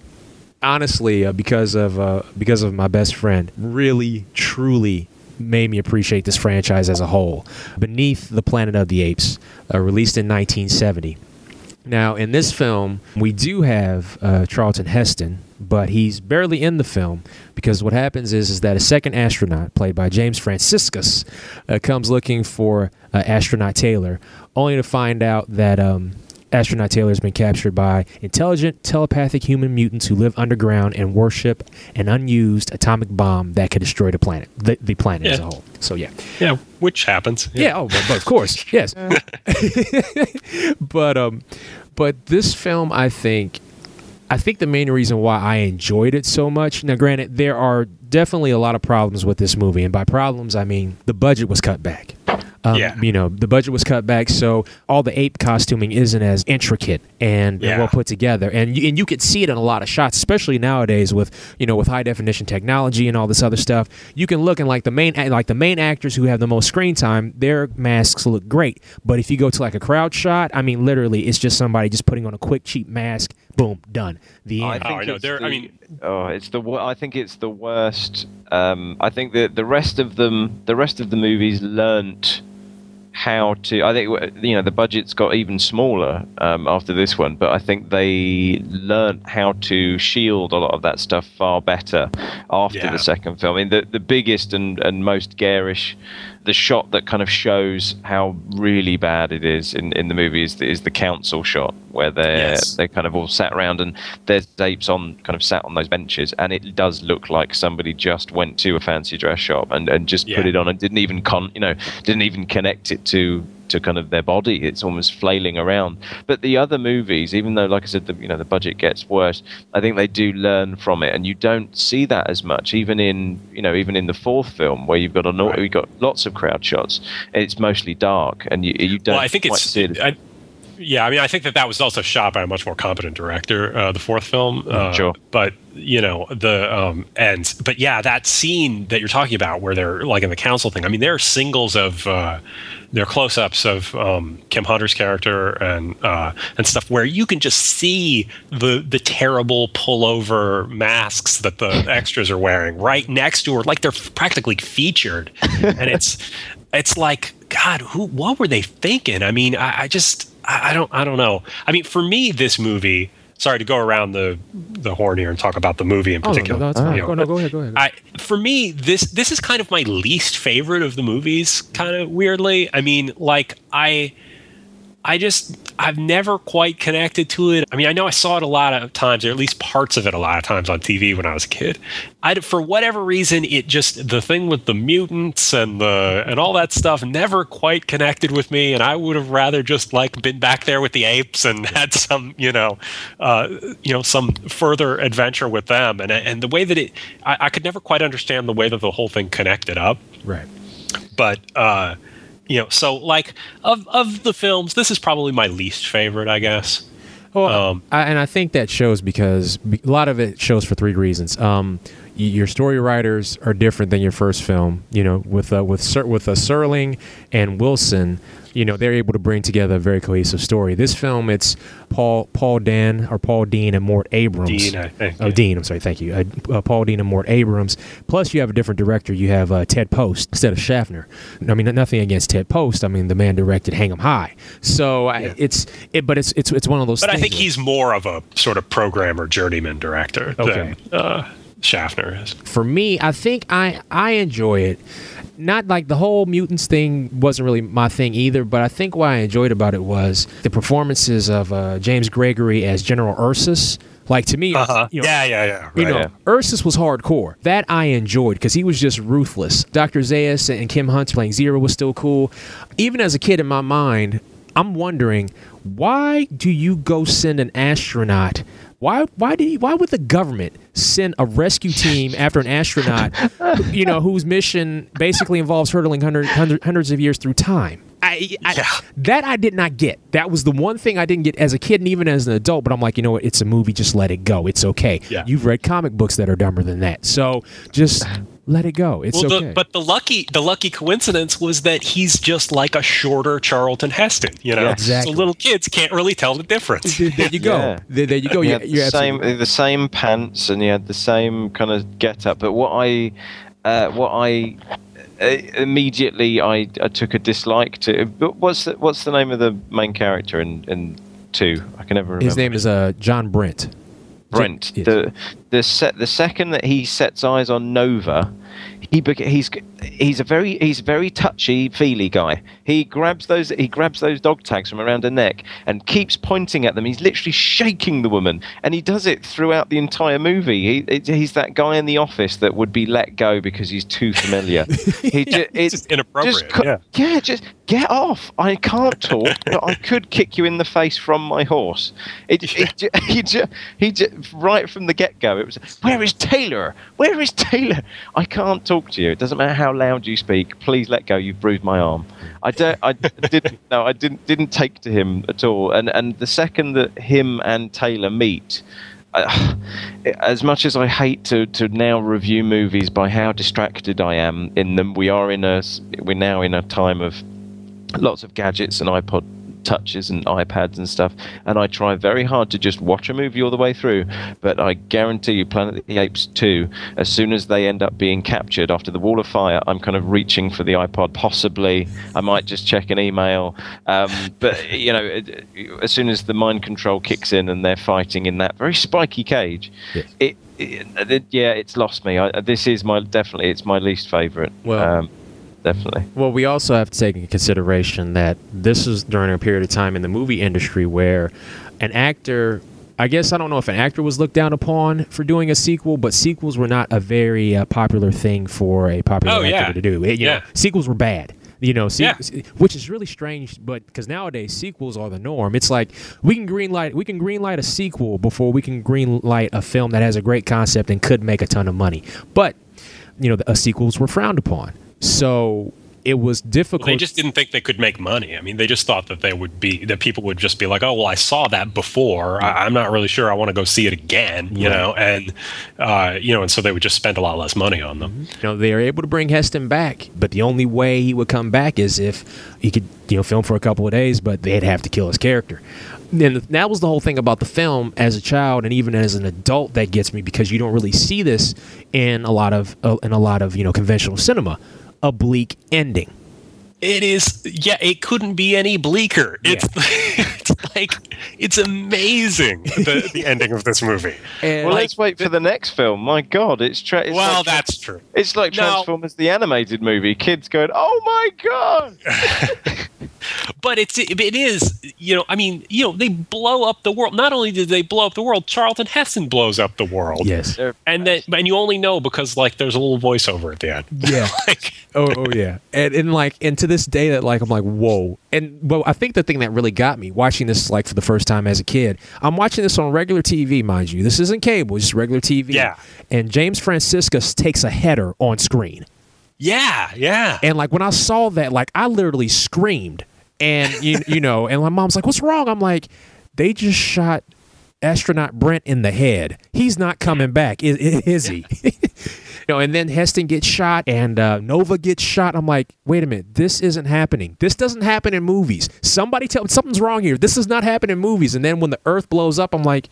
honestly, uh, because of uh, because of my best friend, really truly made me appreciate this franchise as a whole. Beneath the Planet of the Apes, uh, released in 1970. Now, in this film, we do have uh, Charlton Heston, but he's barely in the film because what happens is, is that a second astronaut, played by James Franciscus, uh, comes looking for uh, astronaut Taylor, only to find out that um, astronaut Taylor has been captured by intelligent telepathic human mutants who live underground and worship an unused atomic bomb that could destroy the planet, the, the planet as a whole. So yeah, Yeah, which happens. yeah, oh, but, but of course, yes. but um, but this film, I think, I think the main reason why I enjoyed it so much. Now, granted, there are definitely a lot of problems with this movie, and by problems, I mean the budget was cut back. Um, Yeah. You know, the budget was cut back, so all the ape costuming isn't as intricate and, and Yeah. well put together. And you, and you could see it in a lot of shots, especially nowadays with you know with high definition technology and all this other stuff. You can look and like the main like the main actors who have the most screen time, their masks look great. But if you go to like a crowd shot, I mean, literally, it's just somebody just putting on a quick cheap mask. Boom, done. The end. Oh, I know. it's There- I mean- oh, it's the. wor- I think it's the worst. Um, I think that the rest of them, the rest of the movies, learnt how to. I think you know the budget's got even smaller um, after this one, but I think they learnt how to shield a lot of that stuff far better after Yeah. the second film. I mean, the the biggest and and most garish. The shot that kind of shows how really bad it is in, in the movie is the, is the council shot where they're Yes. they kind of all sat around and there's apes on kind of sat on those benches and it does look like somebody just went to a fancy dress shop and, and just put it on and didn't even con you know didn't even connect it to to kind of their body it's almost flailing around but the other movies even though like i said the you know the budget gets worse i think they do learn from it and you don't see that as much even in you know even in the fourth film where you've got a Right. you've got lots of crowd shots it's mostly dark and you you don't Well, I think quite it's. see it. I, yeah, I mean, I think that that was also shot by a much more competent director. Uh, the fourth film, uh, Sure. But you know the um, and but yeah, that scene that you're talking about where they're like in the council thing. I mean, there are singles of uh, there are close-ups of um, Kim Hunter's character and uh, and stuff where you can just see the the terrible pullover masks that the extras are wearing right next to her, like they're practically featured, and it's it's like God, who what were they thinking? I mean, I, I just I, I don't I don't know. I mean, for me, this movie. Sorry to go around the the horn here and talk about the movie in Oh, no, particular. no, it's fine. you know, Go, no, go ahead, go ahead. I for me this this is kind of my least favorite of the movies kind of weirdly. I mean like I I just I've never quite connected to it. I mean I know I saw it a lot of times or at least parts of it a lot of times on TV when I was a kid. I for whatever reason it just the thing with the mutants and the and all that stuff never quite connected with me and I would have rather just like been back there with the apes and had some, you know, uh, you know some further adventure with them and and the way that it I, I could never quite understand the way that the whole thing connected up right. but uh you know so like of of the films this is probably my least favorite i guess Well, Um, I, and I think that shows because a lot of it shows for three reasons. Um, your story writers are different than your first film. You know, with uh, with Ser- with uh, Serling and Wilson, you know they're able to bring together a very cohesive story. This film, it's Paul Paul Dan or Paul Dean and Mort Abrams. Dean, I think, Oh, yeah. Dean. I'm sorry. Thank you. Uh, uh, Paul Dean and Mort Abrams. Plus, you have a different director. You have uh, Ted Post instead of Schaffner. I mean, nothing against Ted Post. I mean, the man directed Hang 'Em High. So I, it's it, but it's it's it's one of those. but i think where- he's more of a sort of programmer journeyman director Okay. than uh schaffner is for me, I think I I enjoy it. Not like the whole mutants thing wasn't really my thing either, but I think what I enjoyed about it was the performances of uh, James Gregory as General Ursus. Like to me, uh-huh you know, yeah yeah yeah You right. know, Ursus was hardcore. That I enjoyed because he was just ruthless. Dr. Zaius and Kim Hunt playing Zira was still cool. Even as a kid in my mind, I'm wondering why do you go send an astronaut? Why why did you, why would the government send a rescue team after an astronaut, you know, whose mission basically involves hurtling hundred, hundred, hundreds of years through time? I, I, Yeah. That I did not get. That was the one thing I didn't get as a kid and even as an adult. But I'm like, you know what? It's a movie. Just let it go. It's okay. Yeah. You've read comic books that are dumber than that. So just let it go. It's well, okay. the, but the lucky the lucky coincidence was that he's just like a shorter Charlton Heston, you know. Yeah. Exactly. So little kids can't really tell the difference. there, there you go. Yeah. There, there you go. He You're, had the same absolutely- the same pants and he had the same kind of get up. But what I uh, what I uh, immediately I, I took a dislike to. But what's the, what's the name of the main character in in two? I can never remember. His name is uh, John Brent. Brent. Yes. The the set the second that he sets eyes on Nova, he he's he's a very he's a very touchy feely guy. He grabs those he grabs those dog tags from around her neck and keeps pointing at them. He's literally shaking the woman, and he does it throughout the entire movie. He it, he's that guy in the office that would be let go because he's too familiar. He ju- it's just inappropriate, co- yeah. yeah, just get off. I can't talk, but I could kick you in the face from my horse. It, it, ju- he, ju- he ju- right from the get go, it was, Where is Taylor? Where is Taylor? I can't talk to you. It doesn't matter how loud you speak. Please let go. You've bruised my arm. I don't. I didn't. No, I didn't. Didn't take to him at all. And and the second that him and Taylor meet, uh, as much as I hate to, to now review movies by how distracted I am in them, we are in a we're now in a time of lots of gadgets and iPod touches and iPads and stuff, and I try very hard to just watch a movie all the way through. But I guarantee you, Planet of the Apes 2, as soon as they end up being captured after the Wall of Fire, I'm kind of reaching for the iPod. Possibly, I might just check an email. Um, but you know, it- as soon as the mind control kicks in and they're fighting in that very spiky cage, Yes. it, it, it- yeah, it's lost me. I, this is my definitely it's my least favorite. Well- um, definitely. Well, we also have to take into consideration that this is during a period of time in the movie industry where an actor. I guess I don't know if an actor was looked down upon for doing a sequel, but sequels were not a very uh, popular thing for a popular Oh, actor yeah. to do. It- you know, Yeah. sequels were bad. You know, se- Yeah. which is really strange, but because nowadays sequels are the norm. It's like we can greenlight we can greenlight a sequel before we can greenlight a film that has a great concept and could make a ton of money. But you know, the, uh, sequels were frowned upon. So it was difficult. They just didn't think they could make money. I mean, they just thought that they would be that people would just be like, "Oh, well, I saw that before. I, I'm not really sure I want to go see it again." You know, and uh, you know, and so they would just spend a lot less money on them. you know, they were able to bring Heston back, but the only way he would come back is if he could, you know, film for a couple of days, but they'd have to kill his character. And that was the whole thing about the film as a child and even as an adult that gets me because you don't really see this in a lot of uh, in a lot of you know conventional cinema, a bleak ending. It is, yeah. It couldn't be any bleaker. It's, it's like it's amazing the, the ending of this movie. And Well, like, let's wait for the next film. My God, it's, tra- it's Well, like that's true. It's like No. Transformers the animated movie. Kids going, "Oh my god!" but it's it, it is you know i mean you know they blow up the world. Not only did they blow up the world charlton heston blows up the world. Yes, and then and you only know because like there's a little voiceover at the end. Yeah. like oh, oh yeah. And, and like and to this day that like i'm like whoa. And well i think the thing that really got me watching this like for the first time as a kid i'm watching this on regular tv mind you. This isn't cable it's just regular tv Yeah. and james franciscus takes a header on screen yeah yeah. And like when i saw that like i literally screamed. And you, you know and my mom's like what's wrong? I'm like they just shot astronaut brent in the head. He's not coming back is, is he? You know and then heston gets shot and uh, nova gets shot. I'm like wait a minute. This isn't happening. This doesn't happen in movies. Somebody tell something's wrong here. This does not happen in movies. And then when the earth blows up i'm like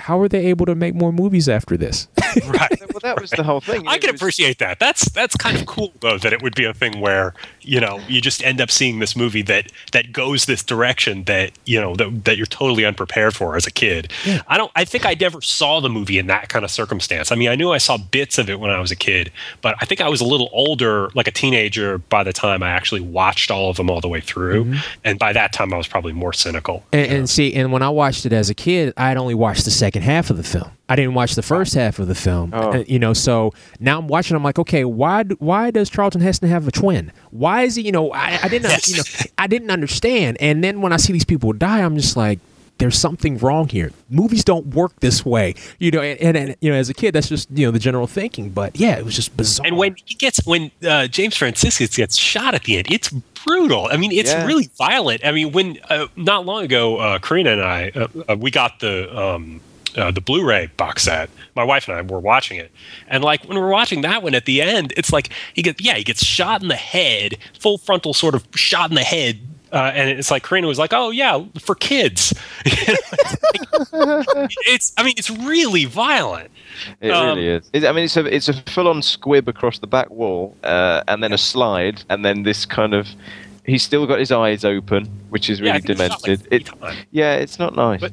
how are they able to make more movies after this right well, that was the whole thing. I It can was- appreciate that. That's that's kind of cool though that it would be a thing where you know you just end up seeing this movie that that goes this direction that you know that, that you're totally unprepared for as a kid. I don't. I think I never saw the movie in that kind of circumstance. I mean, I knew I saw bits of it when I was a kid, but I think I was a little older, like a teenager, by the time I actually watched all of them all the way through. Mm-hmm. And by that time, I was probably more cynical. And, and see, and when I watched it as a kid, I'd only watched the second half of the film. I didn't watch the first half of the film. Oh. Uh, you know, so now I'm watching. I'm like, okay, why? Why does Charlton Heston have a twin? Why is he? You know, I, I didn't. Yes. You know, I didn't understand. And then when I see these people die, I'm just like. There's something wrong here. Movies don't work this way, you know. And, and, and you know, as a kid, that's just you know the general thinking. But yeah, it was just bizarre. And when he gets when uh, James Franciscus gets shot at the end, it's brutal. I mean, it's Yeah. really violent. I mean, when uh, not long ago, uh, Karina and I uh, uh, we got the um, uh, the Blu-ray box set. My wife and I were watching it, and like when we're watching that one at the end, it's like he gets yeah he gets shot in the head, full frontal sort of shot in the head. Uh, and it's like Corinna was like, "Oh yeah, for kids." it's, like- it's, I mean, it's really violent. It Um, really is. It, I mean, it's a it's a full on squib across the back wall, uh, and then a slide, and then this kind of. He's still got his eyes open, which is really he shot, like, demented. it, yeah, it's not nice. But-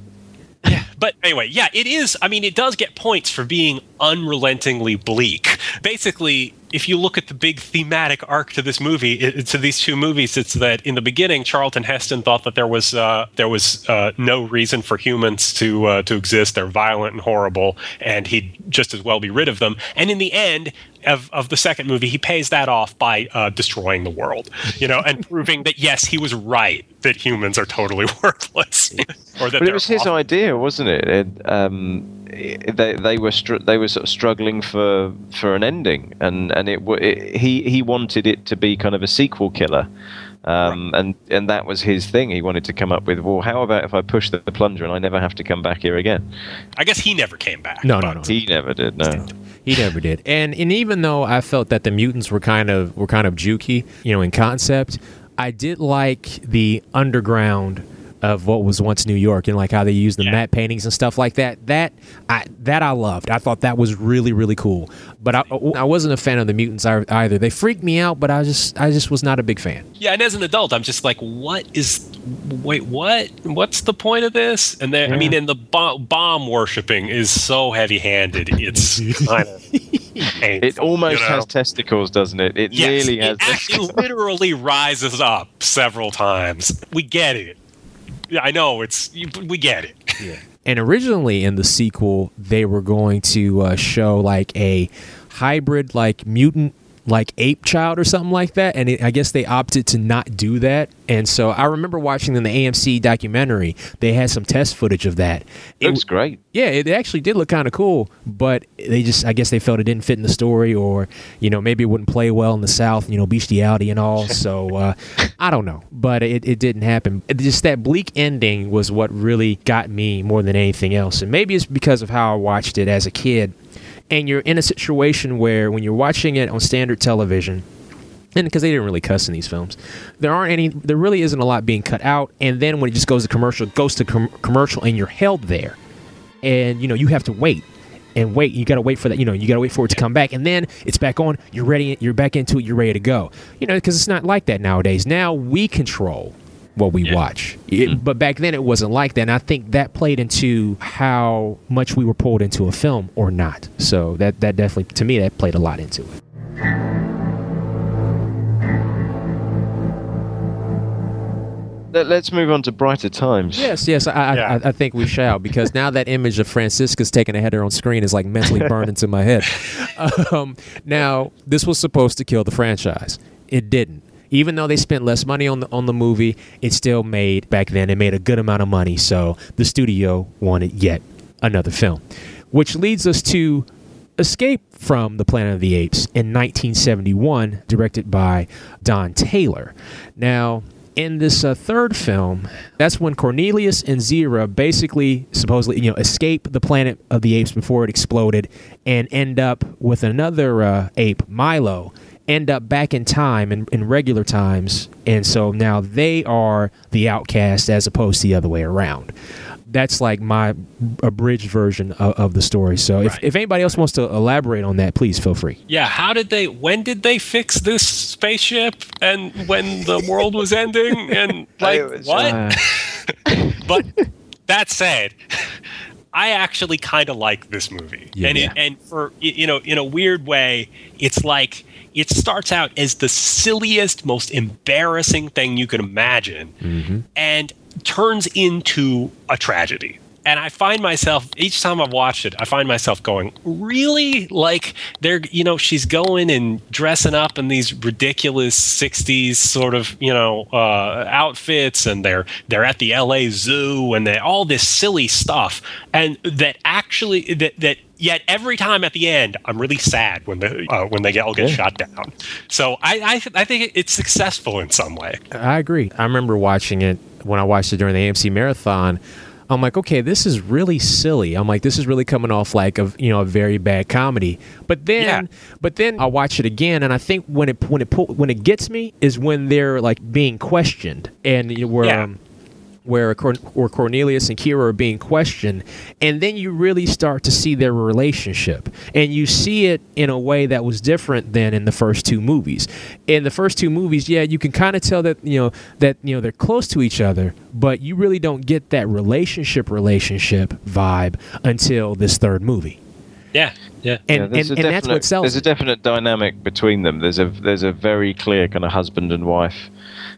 But anyway, yeah, it is. I mean, it does get points for being unrelentingly bleak. Basically, if you look at the big thematic arc to this movie, it, to these two movies, it's that in the beginning, Charlton Heston thought that there was uh, there was uh, no reason for humans to uh, to exist. They're violent and horrible, and he'd just as well be rid of them. And in the end. Of, of the second movie, he pays that off by uh, destroying the world, you know, and proving that yes, he was right that humans are totally worthless, or that but it was his idea, wasn't it? it um, they they were str- they were sort of struggling for for an ending, and and it, it he he wanted it to be kind of a sequel killer. Um, and and that was his thing. He wanted to come up with, well, how about if I push the plunger and I never have to come back here again? I guess he never came back. No, no, no. He never did. No. He never did. And and even though I felt that the mutants were kind of were kind of jukey, you know, in concept, I did like the underground of what was once New York and like how they used the Yeah. matte paintings and stuff like that. That I that I loved. I thought that was really really cool. But I I wasn't a fan of the mutants either. They freaked me out, but I just I just was not a big fan. Yeah, and as an adult, I'm just like, what is? Wait, what? What's the point of this? And then, I mean, and the bomb, bomb worshiping is so heavy-handed. It's kind of. painful, It almost you know? has testicles, doesn't it? It Yes, nearly has. it actually literally rises up several times. We get it. Yeah, I know it's. We get it. And originally in the sequel, they were going to uh, show like a hybrid, like mutant like Ape Child or something like that, and it, I guess they opted to not do that. And so I remember watching in the AMC documentary, they had some test footage of that. It looks great. yeah, it actually did look kind of cool, but they just, I guess they felt it didn't fit in the story, or you know, maybe it wouldn't play well in the South, you know, bestiality and all. So uh, I don't know, but it, it didn't happen. It just that bleak ending was what really got me more than anything else, and maybe it's because of how I watched it as a kid. And you're in a situation where when you're watching it on standard television, and because they didn't really cuss in these films, there aren't any. There really isn't a lot being cut out. And then when it just goes to commercial, goes to com- commercial, and you're held there, and you know you have to wait and wait. You got to wait for that. You know, you got to wait for it to come back, and then it's back on. You're ready. You're back into it. You're ready to go. You know, because it's not like that nowadays. Now we control what we watch. It- but back then it wasn't like that. And I think that played into how much we were pulled into a film or not. So that that definitely to me that played a lot into it. Let, us move on to brighter times. Yes, yes, I, I, Yeah. I, I think we shall because now that image of Franciscus' taking a header on screen is like mentally burned into my head. Um, now, this was supposed to kill the franchise. It didn't. Even though they spent less money on the on the movie, it still made back then. It made a good amount of money, so the studio wanted yet another film, which leads us to Escape from the Planet of the Apes in 1971, directed by Don Taylor. Now, in this uh, third film, that's when Cornelius and Zira basically, supposedly, you know, escape the planet of the apes before it exploded, and end up with another uh, ape, Milo, end up back in time in, in regular times, and so now they are the outcast as opposed to the other way around. That's like my abridged version of, of the story. So if, Right. if anybody else wants to elaborate on that, please feel free. Yeah, how did they? When did they fix this spaceship? And when the world was ending? And like what? Uh, but that said, I actually kind of like this movie, Yeah. and it, and for you know, in a weird way, it's like it starts out as the silliest, most embarrassing thing you could imagine, and turns into a tragedy. And I find myself each time I've watched it, I find myself going, really? Like they're, you know, she's going and dressing up in these ridiculous '60s sort of, you know, uh, outfits, and they're they're at the L.A. Zoo, and they all this silly stuff, and that actually that that yet every time at the end, I'm really sad when the uh, when they all get shot down. So I I, th- I think it's successful in some way. I agree. I remember watching it when I watched it during the AMC marathon. I'm like, okay, this is really silly. I'm like, this is really coming off like a you know a very bad comedy. But then, Yeah. but then I watch it again, and I think when it when it when it gets me is when they're like being questioned, and you know, where Yeah. um, where Cor- where Cornelius and Zira are being questioned, and then you really start to see their relationship, and you see it in a way that was different than in the first two movies. In the first two movies, yeah, you can kind of tell that you know that you know they're close to each other, but you really don't get that relationship relationship vibe until this third movie, Yeah, yeah. and Yeah, there's and, a that's what definite- sells. There's a definite dynamic between them. There's a there's a very clear kind of husband and wife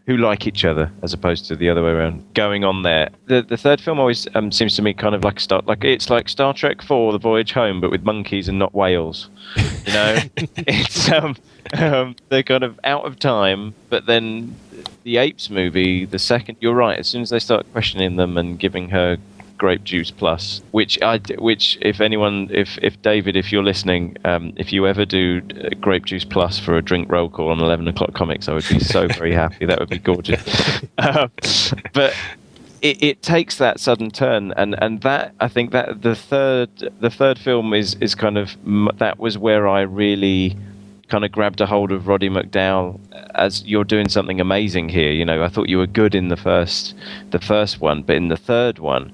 who like each other as opposed to the other way around going on there. The the third film always um, seems to me kind of like start like it's like Star Trek 4 The Voyage Home but with monkeys and not whales. You know? it's um, um they're kind of out of time but then the Apes movie, the second you're right, as soon as they start questioning them and giving her grape juice plus which i which if anyone if if david if you're listening um if you ever do uh, grape juice plus for a drink roll call on 11 o'clock comics i would be so very happy that would be gorgeous um, but it, it takes that sudden turn and and that i think that the third the third film is is kind of that was where i really kind of grabbed a hold of Roddy McDowall as you're doing something amazing here. You know, I thought you were good in the first the first one, but in the third one,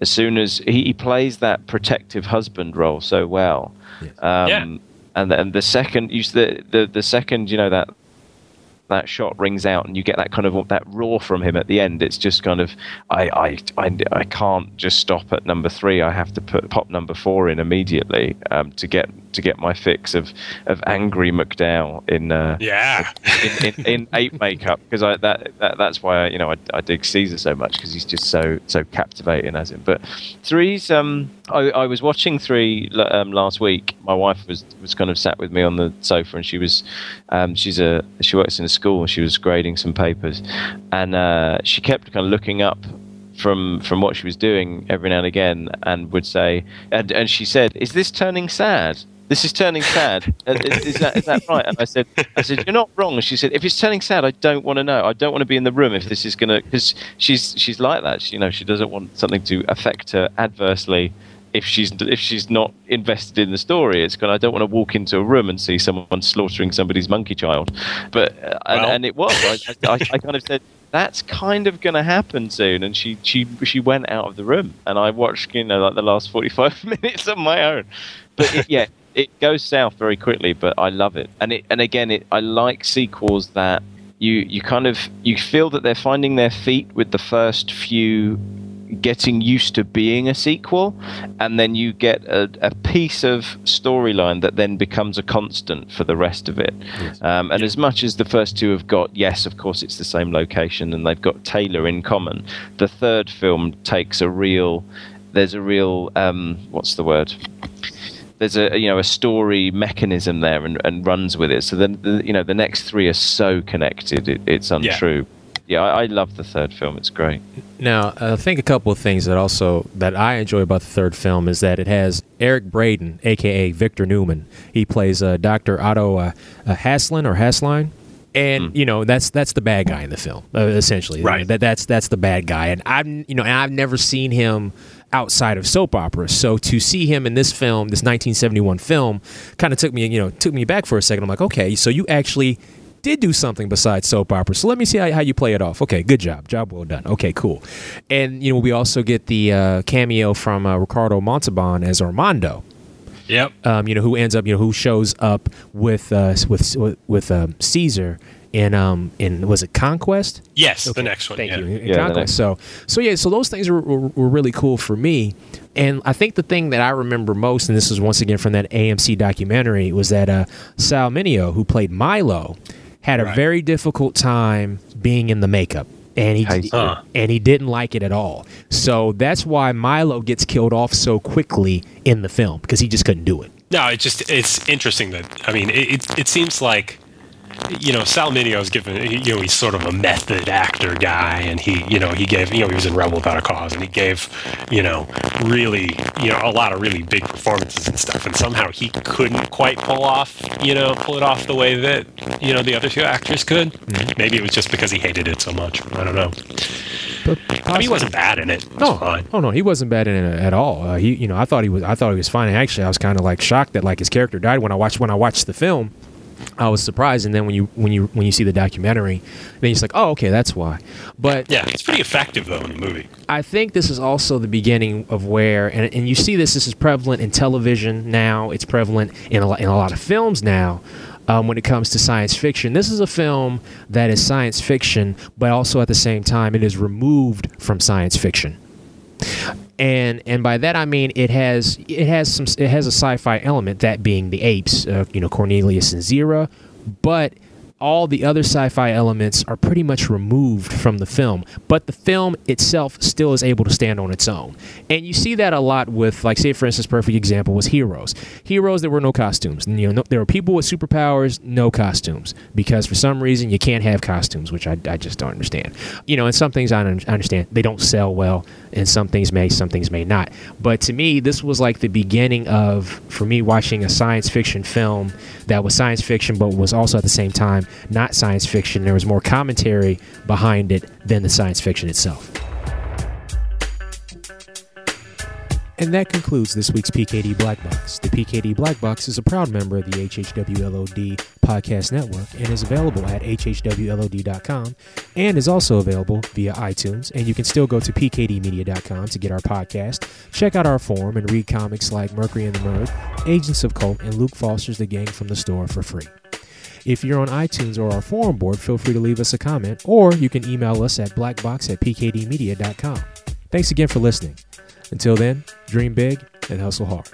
as soon as he, he plays that protective husband role so well, um, Yeah. and then the second you the, the the second you know that that shot rings out and you get that kind of that roar from him at the end, it's just kind of I I I, I can't just stop at number three. I have to put pop number four in immediately um, to get to get my fix of of angry McDowall in uh, Yeah. in, in, in ape makeup because I that, that that's why I, you know I, I dig Caesar so much because he's just so so captivating as him. But three's um I, I was watching three um, last week. My wife was was kind of sat with me on the sofa and she was um she's a she works in a school she was grading some papers. And uh, she kept kind of looking up from from what she was doing every now and again and would say and and she said is this turning sad? This is turning sad. Uh, is, is that is that right? And i said i said you're not wrong. And she said if it's turning sad i don't want to know. I don't want to be in the room if this is going to because she's she's like that. She, you know she doesn't want something to affect her adversely if she's if she's not invested in the story it's kind of, i don't want to walk into a room and see someone slaughtering somebody's monkey child but uh, and, and it was I, I, I kind of said that's kind of going to happen soon. And she, she, she went out of the room, and I watched, you know, like the last forty-five minutes on my own. But it, yeah, it goes south very quickly. But I love it, and it, and again, it, I like sequels that you, you kind of, you feel that they're finding their feet with the first few getting used to being a sequel and then you get a, a piece of storyline that then becomes a constant for the rest of it. Um, and as much as the first two have got yes of course it's the same location and they've got taylor in common the third film takes a real there's a real um, what's the word? There's a you know a story mechanism there and, and runs with it. So then the, you know the next three are so connected it, it's untrue. yeah, I, I love the third film it's great Now, I think a couple of things that also that I enjoy about the third film is that it has Eric Braeden, aka Victor Newman. He plays uh, Dr. Otto uh, uh, Haslin or Hasline. And you know that's that's the bad guy in the film, uh, essentially. Right. That that's that's the bad guy, and I've you know and I've never seen him outside of soap operas. So to see him in this film, this 1971 film, kind of took me you know took me back for a second. I'm like, okay, so you actually did do something besides soap opera. So let me see how, how you play it off. Okay, good job. Job well done. Okay, cool. And, you know, we also get the uh, cameo from uh, Ricardo Montalban as Armando. Yep. Um, you know, who ends up, you know, who shows up with uh, with with, with um, Caesar in um in was it Conquest? Yes, Okay, the next one. Thank yeah. you. In Yeah, Conquest. So, so yeah, so those things were, were, were really cool for me. And I think the thing that I remember most, and this was once again from that AMC documentary, was that uh, Sal Mineo, who played Milo, had a Right. very difficult time being in the makeup. And he Hated it. And he didn't like it at all. So that's why Milo gets killed off so quickly in the film because he just couldn't do it. No, it just it's interesting that I mean it it, it seems like you know Sal Mineo is given you know he's sort of a method actor guy and he you know he gave you know he was in Rebel Without a Cause and he gave you know really you know a lot of really big performances and stuff and somehow he couldn't quite pull off you know pull it off the way that you know the other two actors could maybe it was just because he hated it so much I don't know But I mean he wasn't bad in it it No, fine oh no, he wasn't bad in it at all. Uh, he, you know, I thought he was. I thought he was fine. Actually, I was kind of like shocked that like his character died when I watched when I watched the film. I was surprised, and then when you when you when you see the documentary, then you're just like, oh, okay, that's why. But yeah it's pretty effective though in the movie I think this is also the beginning of where, and, and you see this. This is prevalent in television now. It's prevalent in a, lot- in a lot of films now. Um, when it comes to science fiction, this is a film that is science fiction, but also at the same time, it is removed from science fiction. And and by that I mean it has it has some it has a sci-fi element, that being the apes, uh, you know Cornelius and Zira, but all the other sci-fi elements are pretty much removed from the film but the film itself still is able to stand on its own. And you see that a lot with like say for instance perfect example was heroes. Heroes there were no costumes. You know no, there were people with superpowers no costumes because for some reason you can't have costumes which i, I just don't understand. You know and some things I, I understand. They don't sell well and some things may some things may not. But to me this was like the beginning of for me watching a science fiction film that was science fiction but was also at the same time not science fiction. There was more commentary behind it than the science fiction itself And that concludes this week's PKD Black Box. The PKD Black Box is a proud member of the HHWLOD Podcast Network and is available at hhwlod.com and is also available via iTunes. And you can still go to pkdmedia.com to get our podcast, check out our forum, and read comics like Mercury and the Merc, Agents of Cult, and Luke Foster's The Gang from the Store for free. If you're on iTunes or our forum board, feel free to leave us a comment, or you can email us at blackbox at pkdmedia.com. Thanks again for listening. Until then, dream big and hustle hard.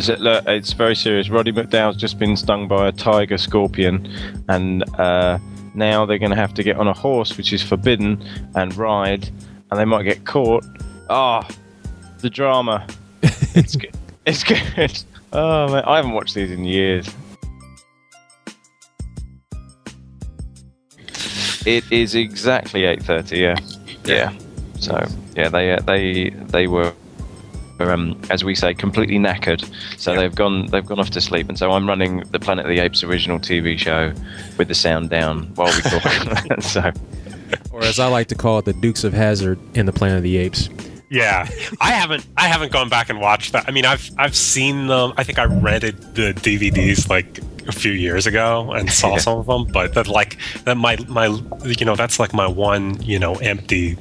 Hello. Is it- Look, it's very serious. Roddy McDowall's just been stung by a tiger scorpion, and uh, now they're going to have to get on a horse, which is forbidden, and ride, and they might get caught. Ah, the drama. it's good. It's good. Oh man, I haven't watched these in years. It is exactly eight thirty. Yeah, yeah. So yeah, they uh, they they were um, as we say, completely knackered. So they've gone they've gone off to sleep, and so I'm running the Planet of the Apes original TV show with the sound down while we talk. so Or as I like to call it, the Dukes of Hazzard in the Planet of the Apes. Yeah, I haven't. I haven't gone back and watched that. I mean, I've I've seen them. I think I rented the DVDs like a few years ago and saw Yeah. some of them. But that like that my my you know that's like my one you know empty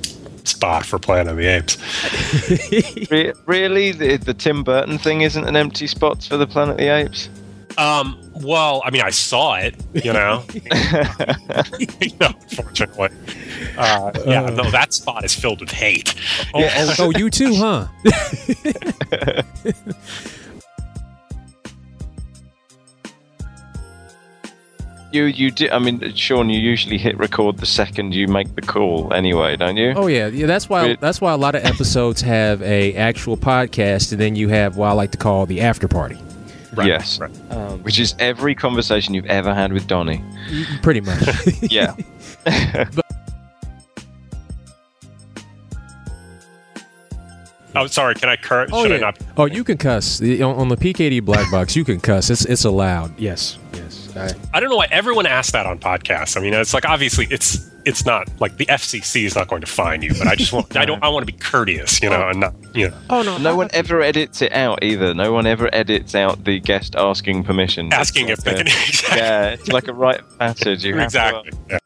spot for Planet of the Apes. re- really, the, the Tim Burton thing isn't an empty spot for the Planet of the Apes. Um. Well, I mean, I saw it. You know. you know, unfortunately. Uh, yeah. No, that spot is filled with hate. Oh, oh, oh, you too, huh? You you do. I mean, Shawn, you usually hit record the second you make the call, anyway, don't you? Oh yeah, yeah. That's why. Re- That's why a lot of episodes have a actual podcast, and then you have what I like to call the after party. Right, Yes. Right. Um, Which is every conversation you've ever had with Donnie. pretty much. Yeah. Oh, sorry. Can I curse? Oh Should yeah. Not? Oh, you can cuss The- on, on the PKD Black Box. You can cuss. It's it's allowed. Yes. Yes. I, I don't know why everyone asks that on podcasts. I mean, it's like obviously it's it's not like the FCC is not going to fine you, but I just want I don't I want to be courteous, you know, and not you know oh no. No one ever edits it out either. No one ever edits out the guest asking permission. asking if It's they can a- exactly Yeah, it's like a rite of passage. You have to uh, exactly. Yeah.